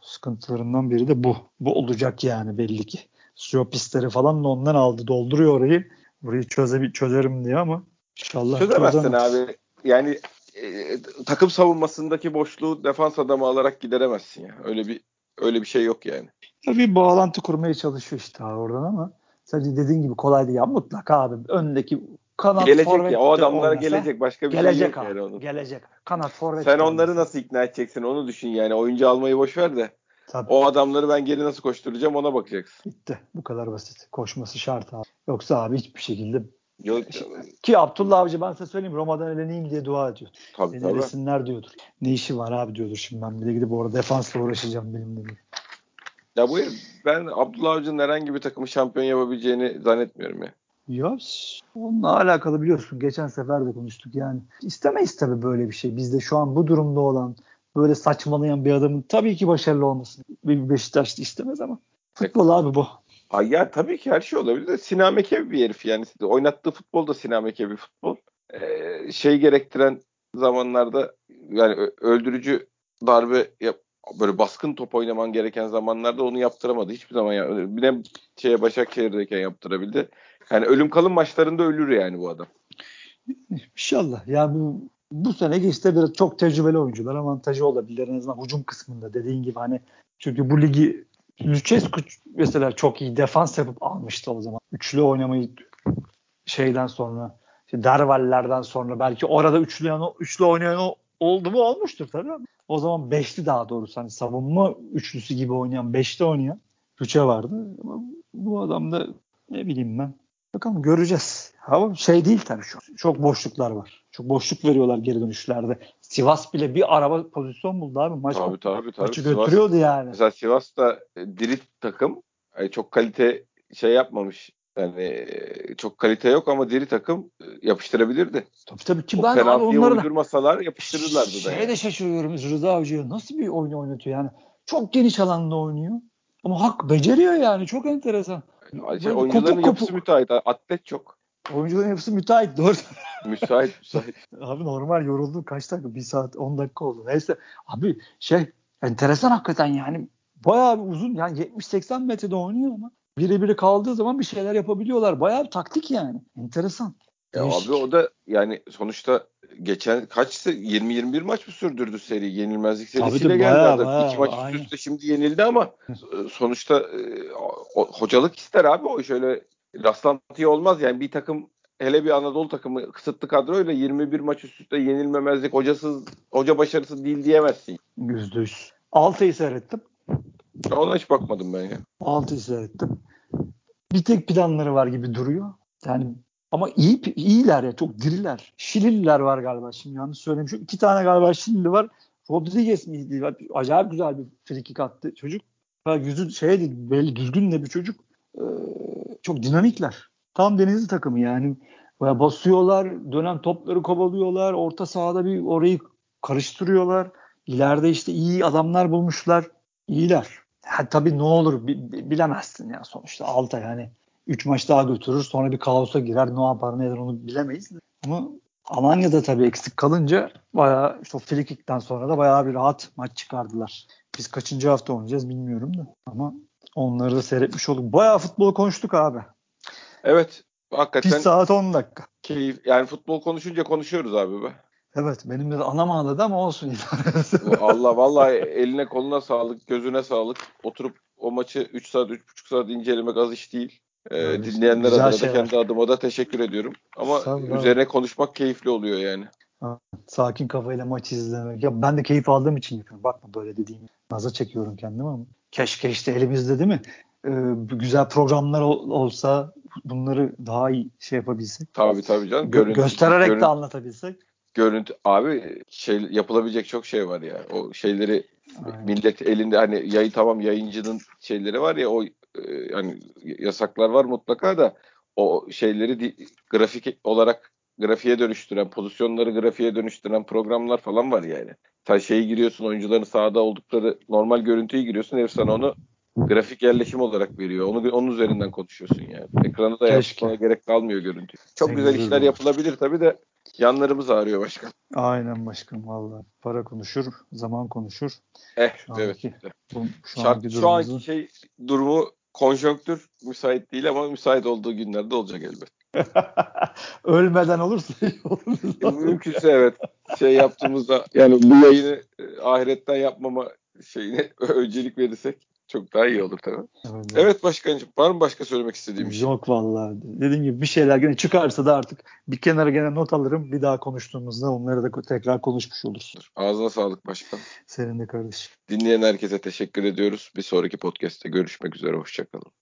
sıkıntılarından biri de bu. Bu olacak yani belli ki. Siyopistleri falan da ondan aldı. Dolduruyor orayı. Burayı çöze, çözerim diye ama inşallah çözemezsin çözemez. abi. Yani e, takım savunmasındaki boşluğu defans adamı alarak gideremezsin ya. Öyle bir öyle bir şey yok yani. Ya bir bağlantı kurmaya çalışıyor işte oradan ama sadece dediğin gibi kolay değil ya mutlaka abi öndeki kanat gelecek ya o adamlara gelecek başka bir gelecek şey yok abi, yani onun. Gelecek. Kanat forvet. Sen onları olmasa. nasıl ikna edeceksin onu düşün yani. Oyuncu almayı boş ver de. Tabii. O adamları ben geri nasıl koşturacağım ona bakacaksın. Bitti. Bu kadar basit. Koşması şart abi. Yoksa abi hiçbir şekilde Yok. Ki Abdullah Avcı ben size söyleyeyim Roma'dan eleneyim diye dua ediyor. Tabii Beni tabii. elesinler diyordur. Ne işi var abi diyordur şimdi ben bir de gidip orada defansla uğraşacağım benimle diye. Ya bu ben Abdullah Avcı'nın herhangi bir takımı şampiyon yapabileceğini zannetmiyorum ya. Ya onunla alakalı biliyorsun geçen sefer de konuştuk yani. İstemeyiz tabii böyle bir şey. Bizde şu an bu durumda olan böyle saçmalayan bir adamın tabii ki başarılı olmasını bir Beşiktaşlı istemez ama futbol abi bu. Ay ya tabii ki her şey olabilir de Sinameke bir herif yani. Oynattığı futbol da Sinameke bir futbol. Ee, şey gerektiren zamanlarda yani öldürücü darbe yap, böyle baskın top oynaman gereken zamanlarda onu yaptıramadı. Hiçbir zaman ya. Bir de şeye Başakşehir'deyken yaptırabildi. Yani ölüm kalım maçlarında ölür yani bu adam. İnşallah. Yani bu bu sene işte biraz çok tecrübeli oyuncular avantajı olabilir en azından hücum kısmında dediğin gibi hani çünkü bu ligi Lucescu mesela çok iyi defans yapıp almıştı o zaman. Üçlü oynamayı şeyden sonra işte Dervallerden sonra belki orada üçlü, üçlü oynayan oldu mu olmuştur tabii o zaman beşli daha doğrusu hani savunma üçlüsü gibi oynayan beşli oynayan Rüçe vardı ama bu adam da ne bileyim ben bakalım göreceğiz. Ama şey değil tabii şu çok boşluklar var. Çok boşluk veriyorlar geri dönüşlerde. Sivas bile bir araba pozisyon buldu abi. Maç tabii, tabii, tabii. maçı Sivas, götürüyordu yani. Mesela Sivas da diri takım. Yani çok kalite şey yapmamış. Yani e, çok kalite yok ama diri takım e, yapıştırabilirdi. Tabii tabii ki o ben abi onları uydurmasalar yapıştırırlardı da. Şeye yani. de şaşırıyorum Rıza Avcı'ya. Nasıl bir oyun oynatıyor yani. Çok geniş alanda oynuyor. Ama hak beceriyor yani. Çok enteresan. Acı, oyuncuların kopuk, yapısı kopuk. müteahhit. Atlet çok. Oyuncuların hepsi müteahhit. Doğru. [LAUGHS] müsait müsait. Abi normal yoruldun kaç dakika? Bir saat 10 dakika oldu. Neyse abi şey enteresan hakikaten yani. Bayağı bir uzun yani 70-80 metrede oynuyor ama biri biri kaldığı zaman bir şeyler yapabiliyorlar. Bayağı bir taktik yani. Enteresan. Ya Değişik. abi o da yani sonuçta geçen kaç 20-21 maç mı sürdürdü seri? Yenilmezlik serisiyle geldi. Bayağı, bayağı, İki maç üst üste şimdi yenildi ama sonuçta e, o, hocalık ister abi o şöyle rastlantı olmaz yani bir takım hele bir Anadolu takımı kısıtlı kadroyla 21 maç üst üste yenilmemezlik hocasız hoca başarısız değil diyemezsin. Yüzde yüz. Altıyı seyrettim. Ona hiç bakmadım ben ya. Altıyı seyrettim. Bir tek planları var gibi duruyor. Yani ama iyi iyiler ya çok diriler. Şilililer var galiba şimdi yanlış söylemiş. İki tane galiba Şilili var. Rodriguez miydi? Acayip güzel bir frikik attı çocuk. Yüzü şeydi belli düzgün de bir çocuk. Ee, çok dinamikler. Tam denizli takımı yani. Veya basıyorlar, dönen topları kovalıyorlar, orta sahada bir orayı karıştırıyorlar. İleride işte iyi adamlar bulmuşlar. İyiler. Ha, tabii ne olur bilemezsin ya sonuçta Altay yani 3 maç daha götürür sonra bir kaosa girer ne yapar ne eder onu bilemeyiz. Ama Alanya'da tabii eksik kalınca bayağı işte o frikikten sonra da bayağı bir rahat maç çıkardılar. Biz kaçıncı hafta oynayacağız bilmiyorum da ama onları da seyretmiş olduk. Bayağı futbol konuştuk abi. Evet. Hakikaten. Bir saat 10 dakika. Keyif. Yani futbol konuşunca konuşuyoruz abi be. Evet benim de anam ağladı ama olsun. Allah vallahi eline koluna sağlık, gözüne sağlık. Oturup o maçı 3 saat, 3,5 saat incelemek az iş değil. Ee, dinleyenler adına da kendi adıma da teşekkür ediyorum. Ama üzerine konuşmak keyifli oluyor yani. Sakin kafayla maç izlemek. Ya ben de keyif aldığım için yapıyorum. Bakma böyle dediğim. Naza çekiyorum kendimi ama. Keşke işte elimizde değil mi? Ee, güzel programlar ol, olsa bunları daha iyi şey yapabilsek. Tabii tabii canım. Görüntü, göstererek görüntü, de anlatabilsek. Görüntü abi şey yapılabilecek çok şey var ya. O şeyleri Aynen. millet elinde hani yayı tamam yayıncının şeyleri var ya o yani yasaklar var mutlaka da o şeyleri di, grafik olarak grafiğe dönüştüren, pozisyonları grafiğe dönüştüren programlar falan var yani. Sen şeyi giriyorsun, oyuncuların sahada oldukları normal görüntüyü giriyorsun, herif sana onu grafik yerleşim olarak veriyor. Onu onun üzerinden konuşuyorsun yani. Ekrana da yapmana gerek kalmıyor görüntü. Çok Sen güzel işler yapılabilir tabii de yanlarımız ağrıyor başkan. Aynen başkan valla. Para konuşur, zaman konuşur. Eh şu evet. Anki, bu, şu, şu, anki şu anki şey durumu konjonktür müsait değil ama müsait olduğu günlerde olacak elbet. [LAUGHS] Ölmeden olursa. Mümkünse evet. Şey yaptığımızda yani bu yayını e, ahiretten yapmama şeyine [LAUGHS] öncelik verirsek çok daha iyi olur tabii. Evet, evet başkanım var mı başka söylemek istediğim şey? Yok vallahi. Dediğim gibi bir şeyler gene çıkarsa da artık bir kenara gene not alırım. Bir daha konuştuğumuzda onları da tekrar konuşmuş oluruz. Ağzına sağlık başkan. Senin de kardeşim. Dinleyen herkese teşekkür ediyoruz. Bir sonraki podcast'te görüşmek üzere. Hoşçakalın.